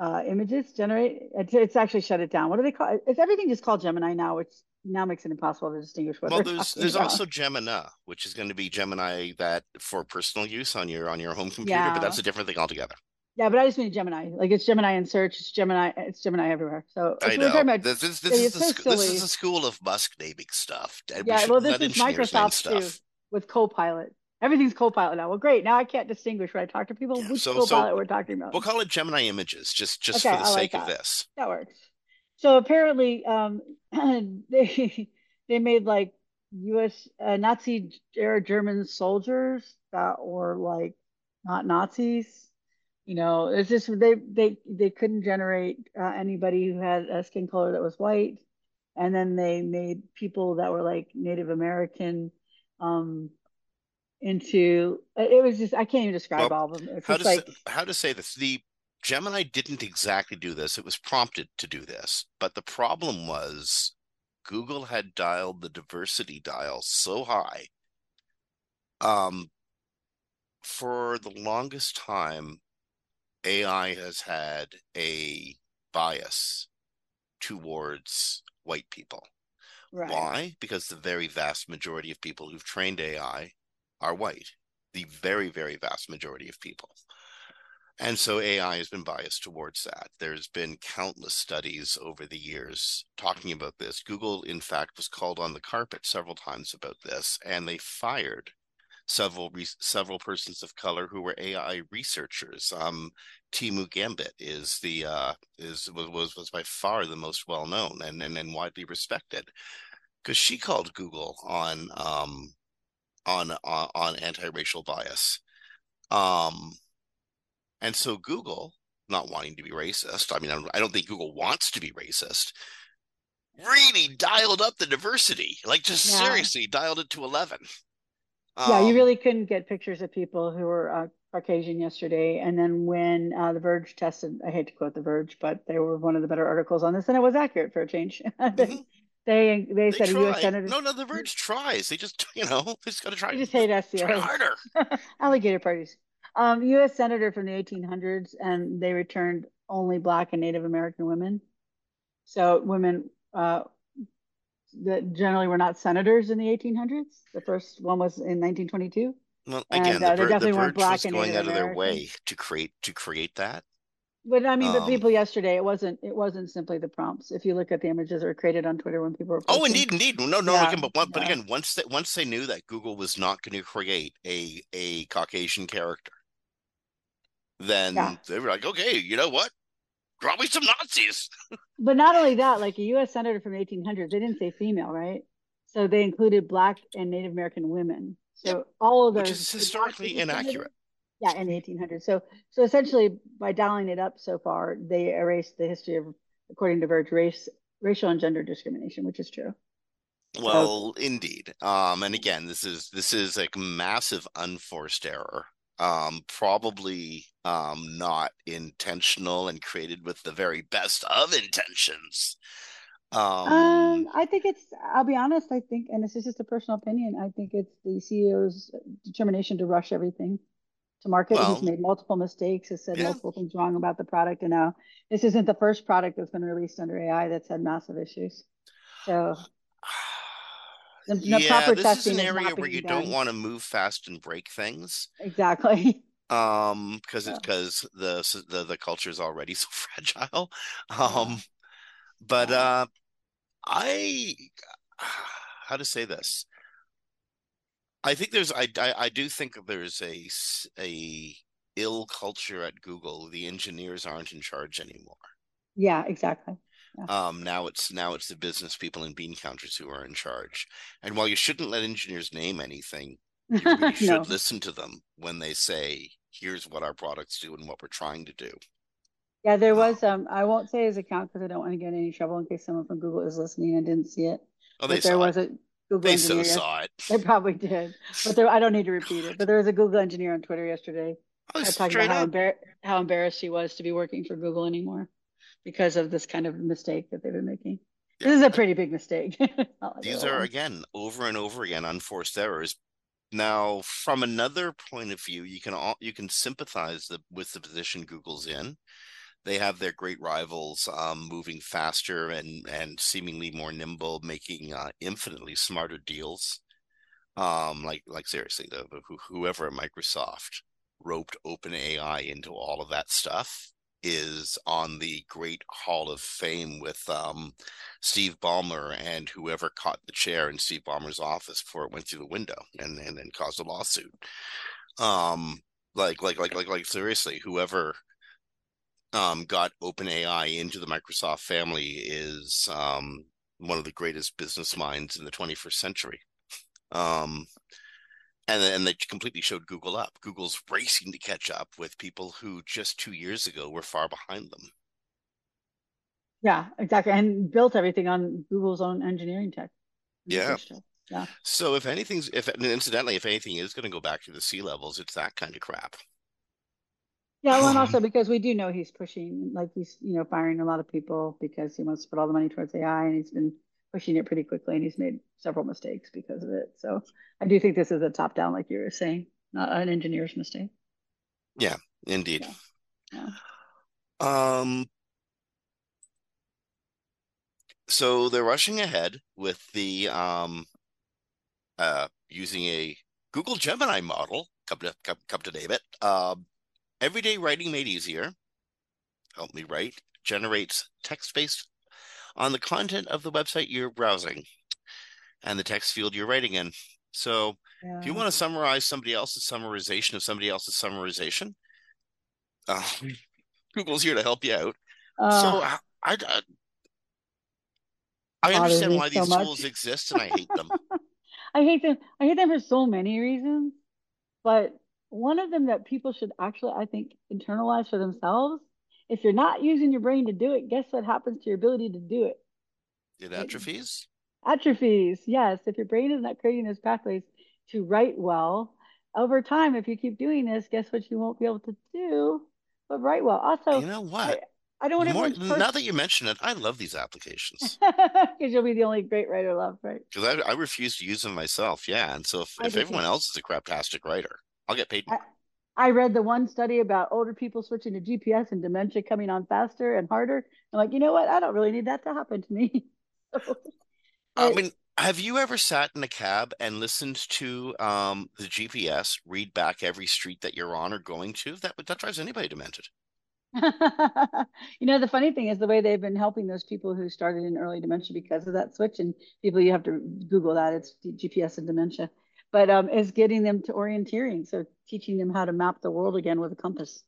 Speaker 2: uh, images generate. It's, it's, actually shut it down. What do they call it? It's everything just called Gemini now, which now makes it impossible to distinguish what.
Speaker 1: Well, there's there's about. also Gemini, which is going to be Gemini that for personal use on your on your home computer, yeah. but that's a different thing altogether.
Speaker 2: Yeah, but I just mean Gemini. Like it's Gemini in search. It's Gemini. It's Gemini everywhere. So
Speaker 1: I know. About, this, is, this, is the, this is the school of Musk naming stuff.
Speaker 2: Yeah, well, this is Microsoft too with Copilot. Everything's Copilot now. Well, great. Now I can't distinguish when I talk to people which so, Copilot so we're talking about.
Speaker 1: We'll call it Gemini Images, just just okay, for the I sake like of this.
Speaker 2: That works. So apparently, um, *clears throat* they they made like U.S. Uh, Nazi era German soldiers that were like not Nazis you know it's just they they they couldn't generate uh, anybody who had a skin color that was white. And then they made people that were like native american um into it was just i can't even describe well, all of them. It's
Speaker 1: how to
Speaker 2: like
Speaker 1: say, how to say this the gemini didn't exactly do this. It was prompted to do this. But the problem was google had dialed the diversity dial so high um for the longest time AI has had a bias towards white people. Right. Why? Because the very vast majority of people who've trained AI are white. The very, very vast majority of people. And so AI has been biased towards that. There's been countless studies over the years talking about this. Google, in fact, was called on the carpet several times about this, and they fired several re- several persons of color who were AI researchers. Um, Timnit Gebru is the uh, is was was by far the most well known and, and and widely respected because she called Google on um on on, on anti-racial bias. Um, and so Google, not wanting to be racist, I mean, I don't think Google wants to be racist. Really dialed up the diversity, like just yeah. seriously dialed it to eleven.
Speaker 2: Um, yeah, you um, really couldn't get pictures of people who were uh, Caucasian yesterday. And then when uh, The Verge tested, I hate to quote The Verge, but they were one of the better articles on this, and it was accurate for a change. *laughs* mm-hmm. They they, they said try. a U.S. senator.
Speaker 1: No, no, The *laughs* Verge tries. They just you know *laughs* they just got to try.
Speaker 2: They just hate SEO.
Speaker 1: Try harder.
Speaker 2: Alligator parties. Um, U.S. senator from the 1800s, and they returned only Black and Native American women. So women uh, that generally were not senators in the 1800s. The first one was in 1922. Well,
Speaker 1: again, and, uh, the, they the Verge was going out of their way to create to create that.
Speaker 2: But I mean, um, the people yesterday, it wasn't it wasn't simply the prompts. If you look at the images that were created on Twitter when people were
Speaker 1: posting, oh, indeed, indeed, no, no, yeah, again, but one, yeah. but again, once they once they knew that Google was not going to create a a Caucasian character, then yeah. they were like, okay, you know what? Probably some Nazis. *laughs*
Speaker 2: but not only that, like a U.S. senator from 1800s, they didn't say female, right? So they included Black and Native American women. So yep. all of those,
Speaker 1: which is historically inaccurate.
Speaker 2: Yeah, in the 1800s. So so essentially, by dialing it up so far, they erased the history of, according to Verge, race, racial and gender discrimination, which is true.
Speaker 1: Well, so, indeed. Um, and again, this is this is like massive unforced error um, probably um, not intentional and created with the very best of intentions.
Speaker 2: Um, um, I think it's. I'll be honest. I think, and this is just a personal opinion. I think it's the CEO's determination to rush everything to market. Well, He's made multiple mistakes. Has said yeah. multiple things wrong about the product, and now this isn't the first product that's been released under AI that's had massive issues. So
Speaker 1: the, the yeah, this is an area where you done. don't want to move fast and break things.
Speaker 2: Exactly. *laughs*
Speaker 1: Um, because yeah. it's because the, the the culture is already *laughs* so fragile. Um, but uh, I *sighs* how to say this. I think there's I, I, I do think there's a a ill culture at Google. The engineers aren't in charge anymore.
Speaker 2: Yeah, exactly.
Speaker 1: Yeah. Um, now it's now it's the business people and bean counters who are in charge. And while you shouldn't let engineers name anything, you *laughs* really should no. listen to them when they say, "Here's what our products do and what we're trying to do."
Speaker 2: Yeah, there was. Um, I won't say his account because I don't want to get any trouble in case someone from Google is listening and didn't see it.
Speaker 1: Oh, they but there was it. a Google they engineer. So saw it.
Speaker 2: They probably did, but there, I don't need to *laughs* repeat it. But there was a Google engineer on Twitter yesterday. Oh, talking about how, embar- how embarrassed she was to be working for Google anymore because of this kind of mistake that they've been making. Yeah. This is a pretty big mistake. *laughs*
Speaker 1: These are again over and over again unforced errors now, from another point of view, you can all, you can sympathize the, with the position Google's in. They have their great rivals um, moving faster and and seemingly more nimble, making uh, infinitely smarter deals. Um, like like seriously, the, whoever at Microsoft roped OpenAI into all of that stuff is on the Great Hall of Fame with um, Steve Ballmer and whoever caught the chair in Steve Ballmer's office before it went through the window and and then caused a lawsuit. Um, like like like like like seriously, whoever um, got OpenAI into the Microsoft family is um, one of the greatest business minds in the 21st century. Um, and and they completely showed Google up. Google's racing to catch up with people who just two years ago were far behind them.
Speaker 2: Yeah, exactly, and built everything on Google's own engineering tech.
Speaker 1: Yeah.
Speaker 2: Yeah.
Speaker 1: So if anything's if incidentally if anything is going to go back to the C-levels, it's that kind of crap.
Speaker 2: Yeah, well, and *sighs* also because we do know he's pushing, like he's you know firing a lot of people because he wants to put all the money towards AI, and he's been pushing it pretty quickly, and he's made several mistakes because of it. So I do think this is a top down, like you were saying, not an engineer's mistake.
Speaker 1: Yeah, indeed.
Speaker 2: Yeah.
Speaker 1: yeah. Um. So they're rushing ahead with the um, uh, using a Google Gemini model. Come to come, come to name it. Um, everyday writing made easier. Help me write generates text based on the content of the website you're browsing and the text field you're writing in. So yeah. if you want to summarize somebody else's summarization of somebody else's summarization, uh, *laughs* Google's here to help you out. Uh, so I, I, I understand why these so tools exist and I hate them. *laughs*
Speaker 2: I hate them. I hate them for so many reasons. But one of them that people should actually, I think, internalize for themselves if you're not using your brain to do it, guess what happens to your ability to do it?
Speaker 1: It atrophies.
Speaker 2: atrophies, yes. If your brain is not creating those pathways to write well, over time, if you keep doing this, guess what you won't be able to do but write well. Also,
Speaker 1: you know what?
Speaker 2: I, I don't want
Speaker 1: More. Now that you mention it, I love these applications *laughs*
Speaker 2: because you'll be the only great writer left, right?
Speaker 1: Because I, I refuse to use them myself. Yeah, and so if, if everyone else is a craptastic writer, I'll get paid more. I,
Speaker 2: read the one study about older people switching to GPS and dementia coming on faster and harder. I'm like, you know what? I don't really need that to happen to me. *laughs*
Speaker 1: I mean, have you ever sat in a cab and listened to um, the GPS read back every street that you're on or going to? That that drives anybody demented. *laughs*
Speaker 2: you know, the funny thing is the way they've been helping those people who started in early dementia because of that switch, and people you have to Google that. It's GPS and dementia but um, is getting them to orienteering. So teaching them how to map the world again with a compass.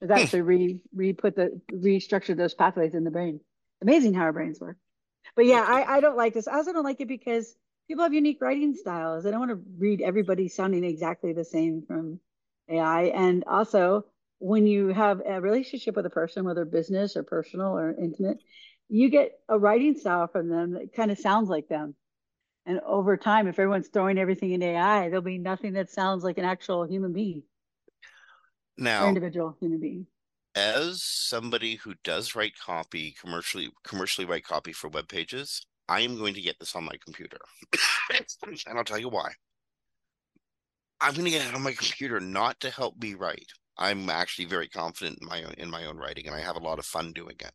Speaker 2: Is hmm. actually re re put the restructure those pathways in the brain. Amazing how our brains work. But yeah, I, I don't like this. I also don't like it because people have unique writing styles. I don't want to read everybody sounding exactly the same from AI. And also, when you have a relationship with a person, whether business or personal or intimate, you get a writing style from them that kind of sounds like them. And over time, if everyone's throwing everything in AI, there'll be nothing that sounds like an actual human being.
Speaker 1: Now,
Speaker 2: individual human being.
Speaker 1: As somebody who does write copy commercially, commercially write copy for web pages, I am going to get this on my computer, *coughs* and I'll tell you why. I'm going to get it on my computer not to help me write. I'm actually very confident in my own, in my own writing, and I have a lot of fun doing it.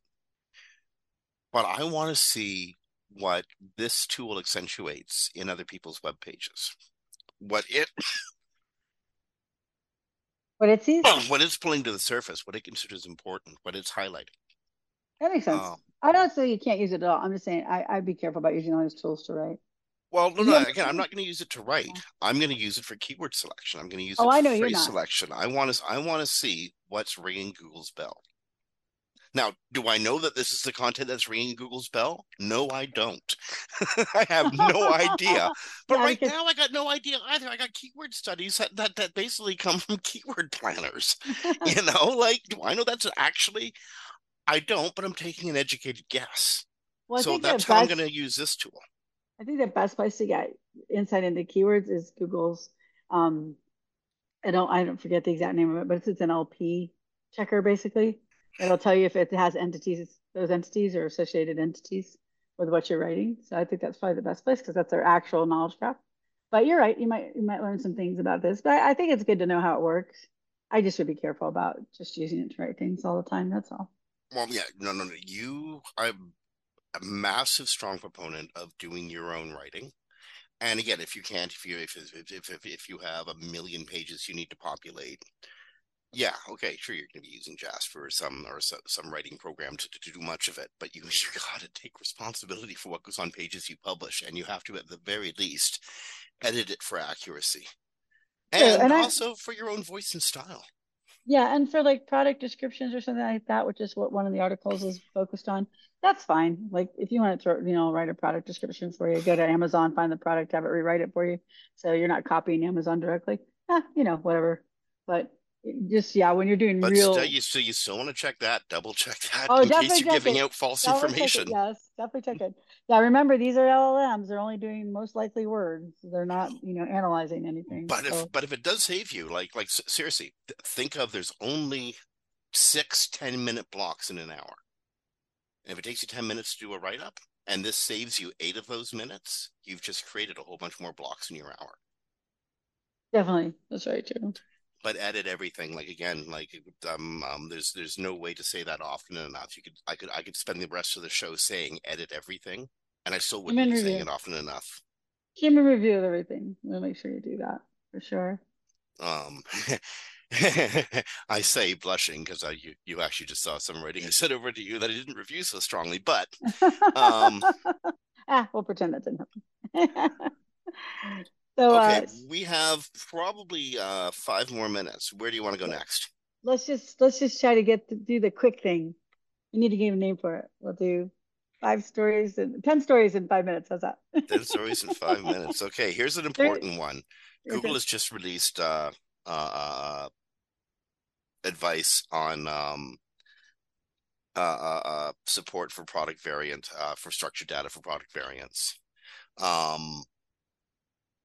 Speaker 1: But I want to see what this tool accentuates in other people's web pages. What it
Speaker 2: what it sees
Speaker 1: what it's pulling to the surface, what it considers important, what it's highlighting.
Speaker 2: That makes sense. Um, I don't say you can't use it at all. I'm just saying I, I'd be careful about using all these tools to write.
Speaker 1: Well, no, no. Again, I'm not going to use it to write. I'm going to use it for keyword selection. I'm going to use oh, it I know for phrase selection. I want to. I want to see what's ringing Google's bell. Now, do I know that this is the content that's ringing Google's bell? No, I don't. *laughs* I have no idea. *laughs* But yeah, right now, I got no idea either. I got keyword studies that, that, that basically come from *laughs* keyword planners. you know, like, do I know that's actually? I don't, but I'm taking an educated guess. Well, so that's how best, I'm going to use this tool.
Speaker 2: I think the best place to get insight into keywords is Google's. Um, I don't, I don't forget the exact name of it, but it's, it's an LP checker basically It'll tell you if it has entities, those entities or associated entities with what you're writing. So I think that's probably the best place because that's their actual knowledge graph. but you're right. You might you might learn some things about this. But I, I think it's good to know how it works. I just would be careful about just using it to write things all the time. That's all.
Speaker 1: Well, yeah, no, no, no. You, I'm a massive, strong proponent of doing your own writing. And again, if you can't, if you if if if if you have a million pages you need to populate, yeah, okay, sure, you're going to be using Jasper or some or some, some writing program to, to do much of it, but you you got to take responsibility for what goes on pages you publish, and you have to, at the very least, edit it for accuracy, and, and also I, for your own voice and style.
Speaker 2: Yeah, and for like product descriptions or something like that, which is what one of the articles is focused on, that's fine. Like if you want to, throw, you know, write a product description for you, go to Amazon, find the product, have it rewrite it for you, so you're not copying Amazon directly. Eh, you know, whatever. But just yeah, when you're doing but real,
Speaker 1: still, you so you still want to check that, double check that oh, in case you're giving it. out false double information.
Speaker 2: Yes, definitely check it. Yeah, remember these are LLMs; they're only doing most likely words. They're not, you know, analyzing anything.
Speaker 1: But so. if but if it does save you, like like seriously, think of there's only six 10 minute blocks in an hour. And if it takes you 10 minutes to do a write up, and this saves you eight of those minutes, you've just created a whole bunch more blocks in your hour.
Speaker 2: Definitely, that's right too
Speaker 1: but edit everything like again like um, um there's there's no way to say that often enough. You could i could i could spend the rest of the show saying edit everything and i still wouldn't be saying it often enough.
Speaker 2: Human review of everything. We'll make sure you do that for sure.
Speaker 1: Um *laughs* I say blushing because I you, you actually just saw some writing I said over to you that I didn't review so strongly, but um *laughs*
Speaker 2: ah, we'll pretend that didn't happen. *laughs*
Speaker 1: So okay, uh, we have probably uh, five more minutes. Where do you want to go next?
Speaker 2: Let's just let's just try to get to do the quick thing. We need to give a name for it. We'll do five stories and ten stories in five minutes. How's that?
Speaker 1: ten stories in five minutes. *laughs* Okay, here's an important one. Google has just released uh, uh, uh, advice on um, uh, uh, uh, support for product variant uh, for structured data for product variants. Um,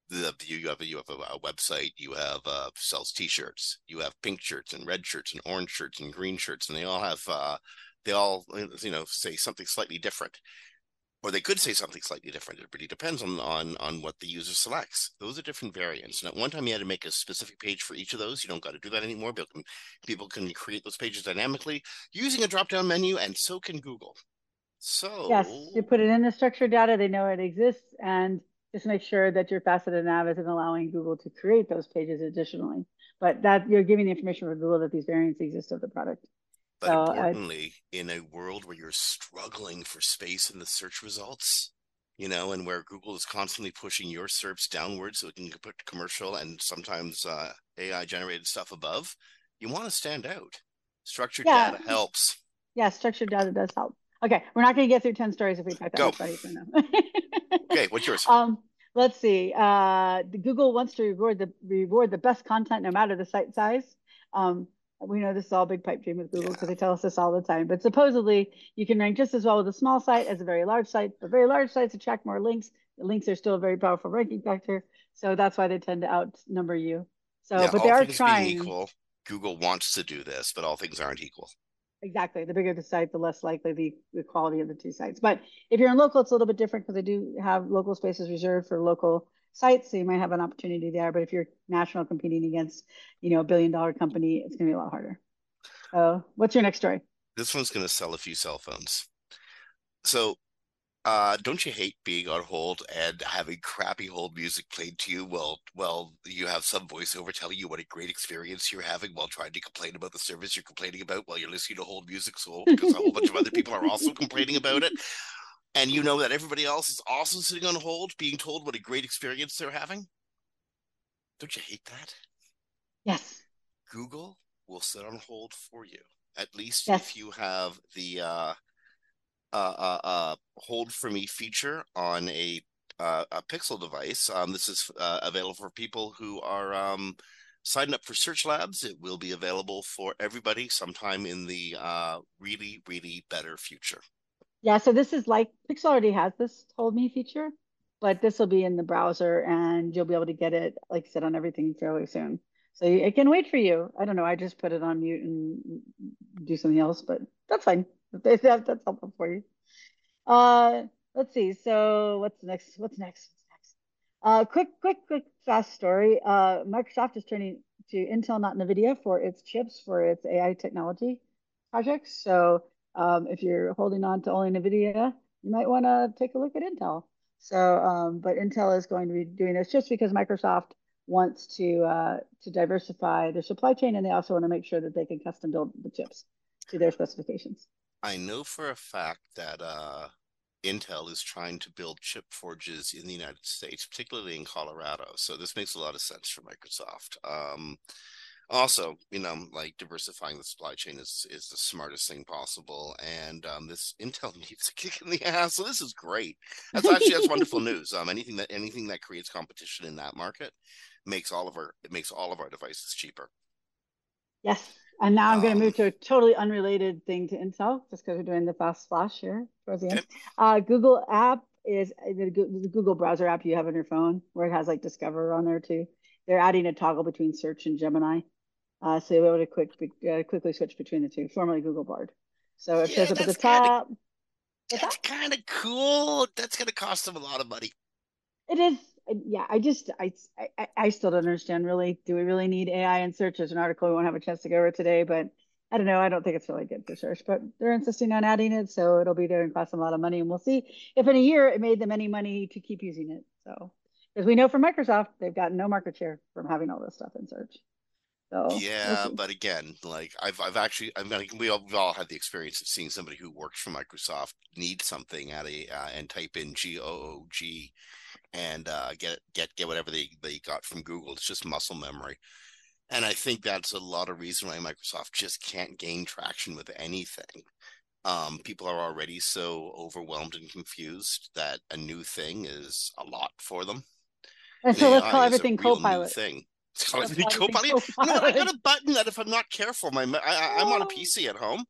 Speaker 1: the you have a, you have a, a website you have uh, sells t-shirts you have pink shirts and red shirts and orange shirts and green shirts and they all have uh, they all you know say something slightly different. Or they could say something slightly different it really depends on on on what the user selects. Those are different variants. And at one time you had to make a specific page for each of those you don't got to do that anymore people can, people can create those pages dynamically using a drop down menu and so can google. So
Speaker 2: yes you put it in the structured data they know it exists and just make sure that your faceted nav isn't allowing Google to create those pages additionally. But that you're giving the information for Google that these variants exist of the product.
Speaker 1: But so, importantly, uh, in a world where you're struggling for space in the search results, you know, and where Google is constantly pushing your SERPs downwards so it can put commercial and sometimes uh, AI generated stuff above, you want to stand out. Structured yeah. data helps.
Speaker 2: Yeah, structured data does help. Okay, we're not going to get through 10 stories if we type that
Speaker 1: Go. *laughs* much for now. okay, what's yours? *laughs*
Speaker 2: Um, let's see. Uh, Google wants to reward the reward the best content no matter the site size. Um, we know this is all big pipe dream with Google because yeah. they tell us this all the time. But supposedly you can rank just as well with a small site as a very large site. But very large sites attract more links. The links are still a very powerful ranking factor. So that's why they tend to outnumber you. So, yeah, but they are trying.
Speaker 1: Equal, Google wants to do this, but all things aren't equal.
Speaker 2: Exactly. The bigger the site, the less likely the, the quality of the two sites. But if you're in local, it's a little bit different because they do have local spaces reserved for local sites. So you might have an opportunity there. But if you're national competing against, you know, a billion dollar company, it's going to be a lot harder. So what's your next story?
Speaker 1: This one's going to sell a few cell phones. So uh, don't you hate being on hold and having crappy hold music played to you while well you have some voiceover telling you what a great experience you're having while trying to complain about the service you're complaining about while you're listening to hold music so because a whole bunch of other people are also complaining about it? And you know that everybody else is also sitting on hold being told what a great experience they're having? Don't you hate that?
Speaker 2: Yes.
Speaker 1: Google will sit on hold for you at least yes. if you have the uh uh, uh, hold for me feature on a uh, a Pixel device. Um, this is uh, available for people who are um, signed up for Search Labs. It will be available for everybody sometime in the uh, really, really better future.
Speaker 2: Yeah, so this is like Pixel already has this hold me feature, but this will be in the browser and you'll be able to get it, like I said, on everything fairly soon. So it can wait for you. I don't know. I just put it on mute and do something else, but that's fine. That, *laughs* that's helpful for you. Uh, let's see. So what's next? What's next? What's next? Uh, quick, quick, quick, fast story. Uh, Microsoft is turning to Intel, not NVIDIA, for its chips for its AI technology projects. So um, if you're holding on to only NVIDIA, you might want to take a look at Intel. So, um, but Intel is going to be doing this just because Microsoft wants to uh, to diversify their supply chain, and they also want to make sure that they can custom build the chips to their specifications.
Speaker 1: I know for a fact that uh, Intel is trying to build chip forges in the United States, particularly in Colorado. So this makes a lot of sense for Microsoft. Um, also, you know, like diversifying the supply chain is is the smartest thing possible, and um, this Intel *laughs* needs a kick in the ass. So this is great. That's actually that's wonderful *laughs* news. Um, anything that anything that creates competition in that market makes all of our it makes all of our devices cheaper.
Speaker 2: Yes, and now I'm um, going to move to a totally unrelated thing to Intel, just because we're doing the fast flash here towards the end. Uh, Google app is the, the Google browser app you have on your phone, where it has like Discover on there too. They're adding a toggle between search and Gemini. Uh, so you'll be able to quick, uh, quickly switch between the two, formerly Google Bard. So it yeah, shows up at the top.
Speaker 1: Kinda, that's kind of cool. That's going to cost them a lot of money.
Speaker 2: It is. Yeah, I just, I, I, I still don't understand really. Do we really need AI in search? There's an article we won't have a chance to go over today, but I don't know. I don't think it's really good for search, but they're insisting on adding it. So it'll be there and cost them a lot of money. And we'll see if in a year it made them any money to keep using it. So, because we know from Microsoft, they've got no market share from having all this stuff in search. So
Speaker 1: yeah, but again, like I've I've actually I mean we all, we've all had the experience of seeing somebody who works for Microsoft need something at a uh, and type in G O O G and uh, get get get whatever they they got from Google. It's just muscle memory, and I think that's a lot of reason why Microsoft just can't gain traction with anything. Um, people are already so overwhelmed and confused that a new thing is a lot for them. *laughs*
Speaker 2: And so let's call everything Copilot.
Speaker 1: Thing Copilot. You know, I got a button that if I'm not careful, my I, am on a. PC at home,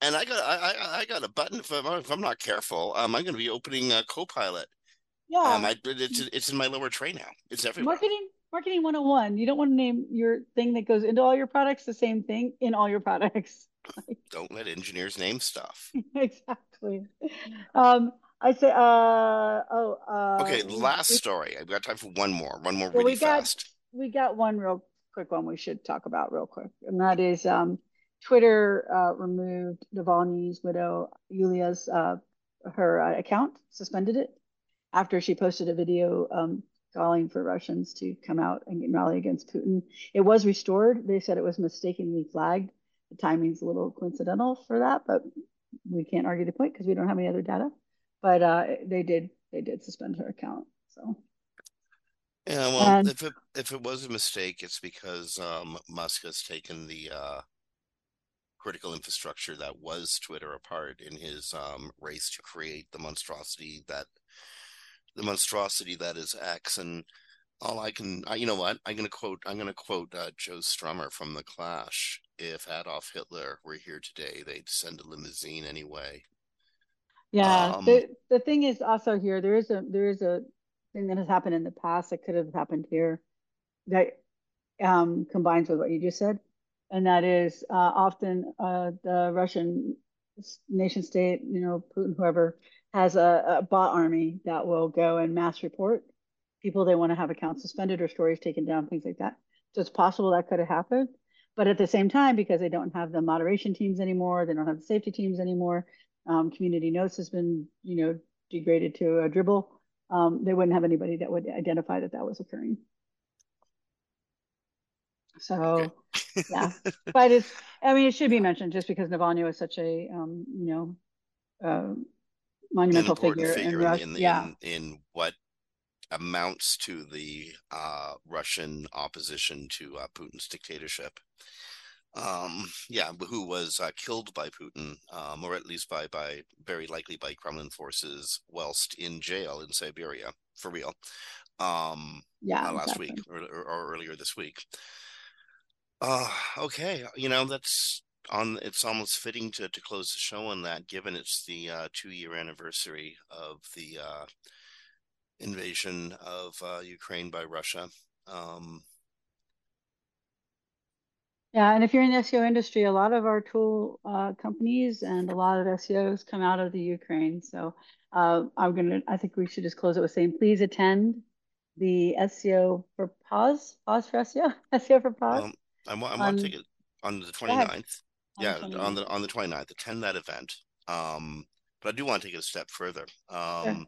Speaker 1: and I got I, I got a button if I'm, if I'm not careful, um, I'm going to be opening a Copilot. Yeah, um, I, it's it's in my lower tray now. It's everywhere.
Speaker 2: Marketing marketing 101. You don't want to name your thing that goes into all your products the same thing in all your products. *laughs*
Speaker 1: don't let engineers name stuff. *laughs*
Speaker 2: exactly. Um, I say, uh, oh, uh,
Speaker 1: okay. Last we, story. I've got time for one more. One more really we fast
Speaker 2: we got one real quick one we should talk about real quick, and that is um, Twitter uh, removed Navalny's widow Yulia's uh, her uh, account, suspended it after she posted a video um, calling for Russians to come out and rally against Putin. It was restored. They said it was mistakenly flagged. The timing's a little coincidental for that, but we can't argue the point because we don't have any other data. But uh, they did they did suspend her account. So
Speaker 1: yeah, well, and, if it if it was a mistake, it's because um, Musk has taken the uh, critical infrastructure that was Twitter apart in his um, race to create the monstrosity that the monstrosity that is X. And all I can, I, you know what? I'm gonna quote. I'm gonna quote uh, Joe Strummer from the Clash. If Adolf Hitler were here today, they'd send a limousine anyway.
Speaker 2: Yeah. Um, the the thing is also here. There is a there is a thing that has happened in the past that could have happened here that um, combines with what you just said. And that is uh, often uh, the Russian nation state, you know, Putin, whoever, has a, a, bot army that will go and mass report people they want to have accounts suspended or stories taken down, things like that. So it's possible that could have happened. But at the same time, because they don't have the moderation teams anymore, they don't have the safety teams anymore, um, community notes has been, you know, degraded to a dribble um, they wouldn't have anybody that would identify that that was occurring. So, okay. yeah, *laughs* but it's, I mean, it should be mentioned just because Navalny was such a, um, you know, uh, monumental figure, figure, in, in, in, yeah.
Speaker 1: in, in what amounts to the uh, Russian opposition to uh, Putin's dictatorship um, yeah, who was uh, killed by Putin, um, or at least by by very likely by Kremlin forces, whilst in jail in Siberia for real. Um, yeah, uh, last exactly. week or, or, or, earlier this week. Uh, okay, you know that's on. It's almost fitting to to close the show on that, given it's the uh, two year anniversary of the uh, invasion of uh, Ukraine by Russia. Um,
Speaker 2: yeah, and if you're in the SEO industry, a lot of our tool uh, companies and a lot of SEOs come out of the Ukraine. So uh, I'm gonna, I think we should just close it with saying, please attend the SEO for Paws, Paws for SEO, SEO *laughs* for Paws. Um,
Speaker 1: I want, I want to take it on the 29th. Yeah, the on the on the 29th, attend that event. Um, but I do want to take it a step further. Um, sure.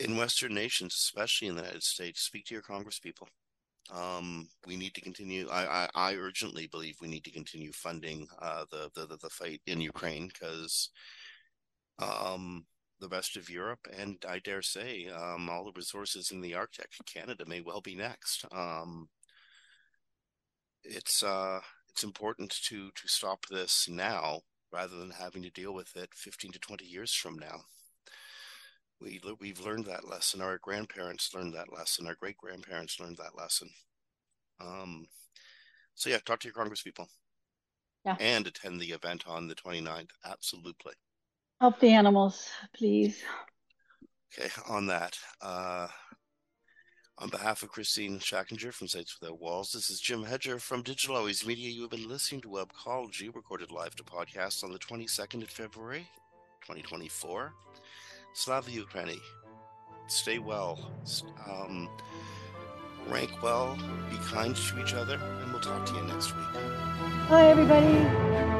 Speaker 1: In Western nations, especially in the United States, speak to your congresspeople. Um, we need to continue. I, I, I, urgently believe we need to continue funding uh, the, the the fight in Ukraine because um, the rest of Europe and I dare say um, all the resources in the Arctic, Canada may well be next. Um, it's uh, it's important to to stop this now rather than having to deal with it 15 to 20 years from now. We we've learned that lesson. Our grandparents learned that lesson. Our great grandparents learned that lesson. Um, so yeah, talk to your congresspeople.
Speaker 2: Yeah.
Speaker 1: And attend the event on the 29th. Absolutely.
Speaker 2: Help the animals, please.
Speaker 1: Okay, on that, uh, on behalf of Kristine Schachinger from Sites Without Walls, this is Jim Hedger from Digital Always Media. You have been listening to Webcology, recorded live to podcast on the 22nd of February, 2024. Slava Ukraini. Stay well. Um, rank well. Be kind to each other. And we'll talk to you next week.
Speaker 2: Bye, everybody.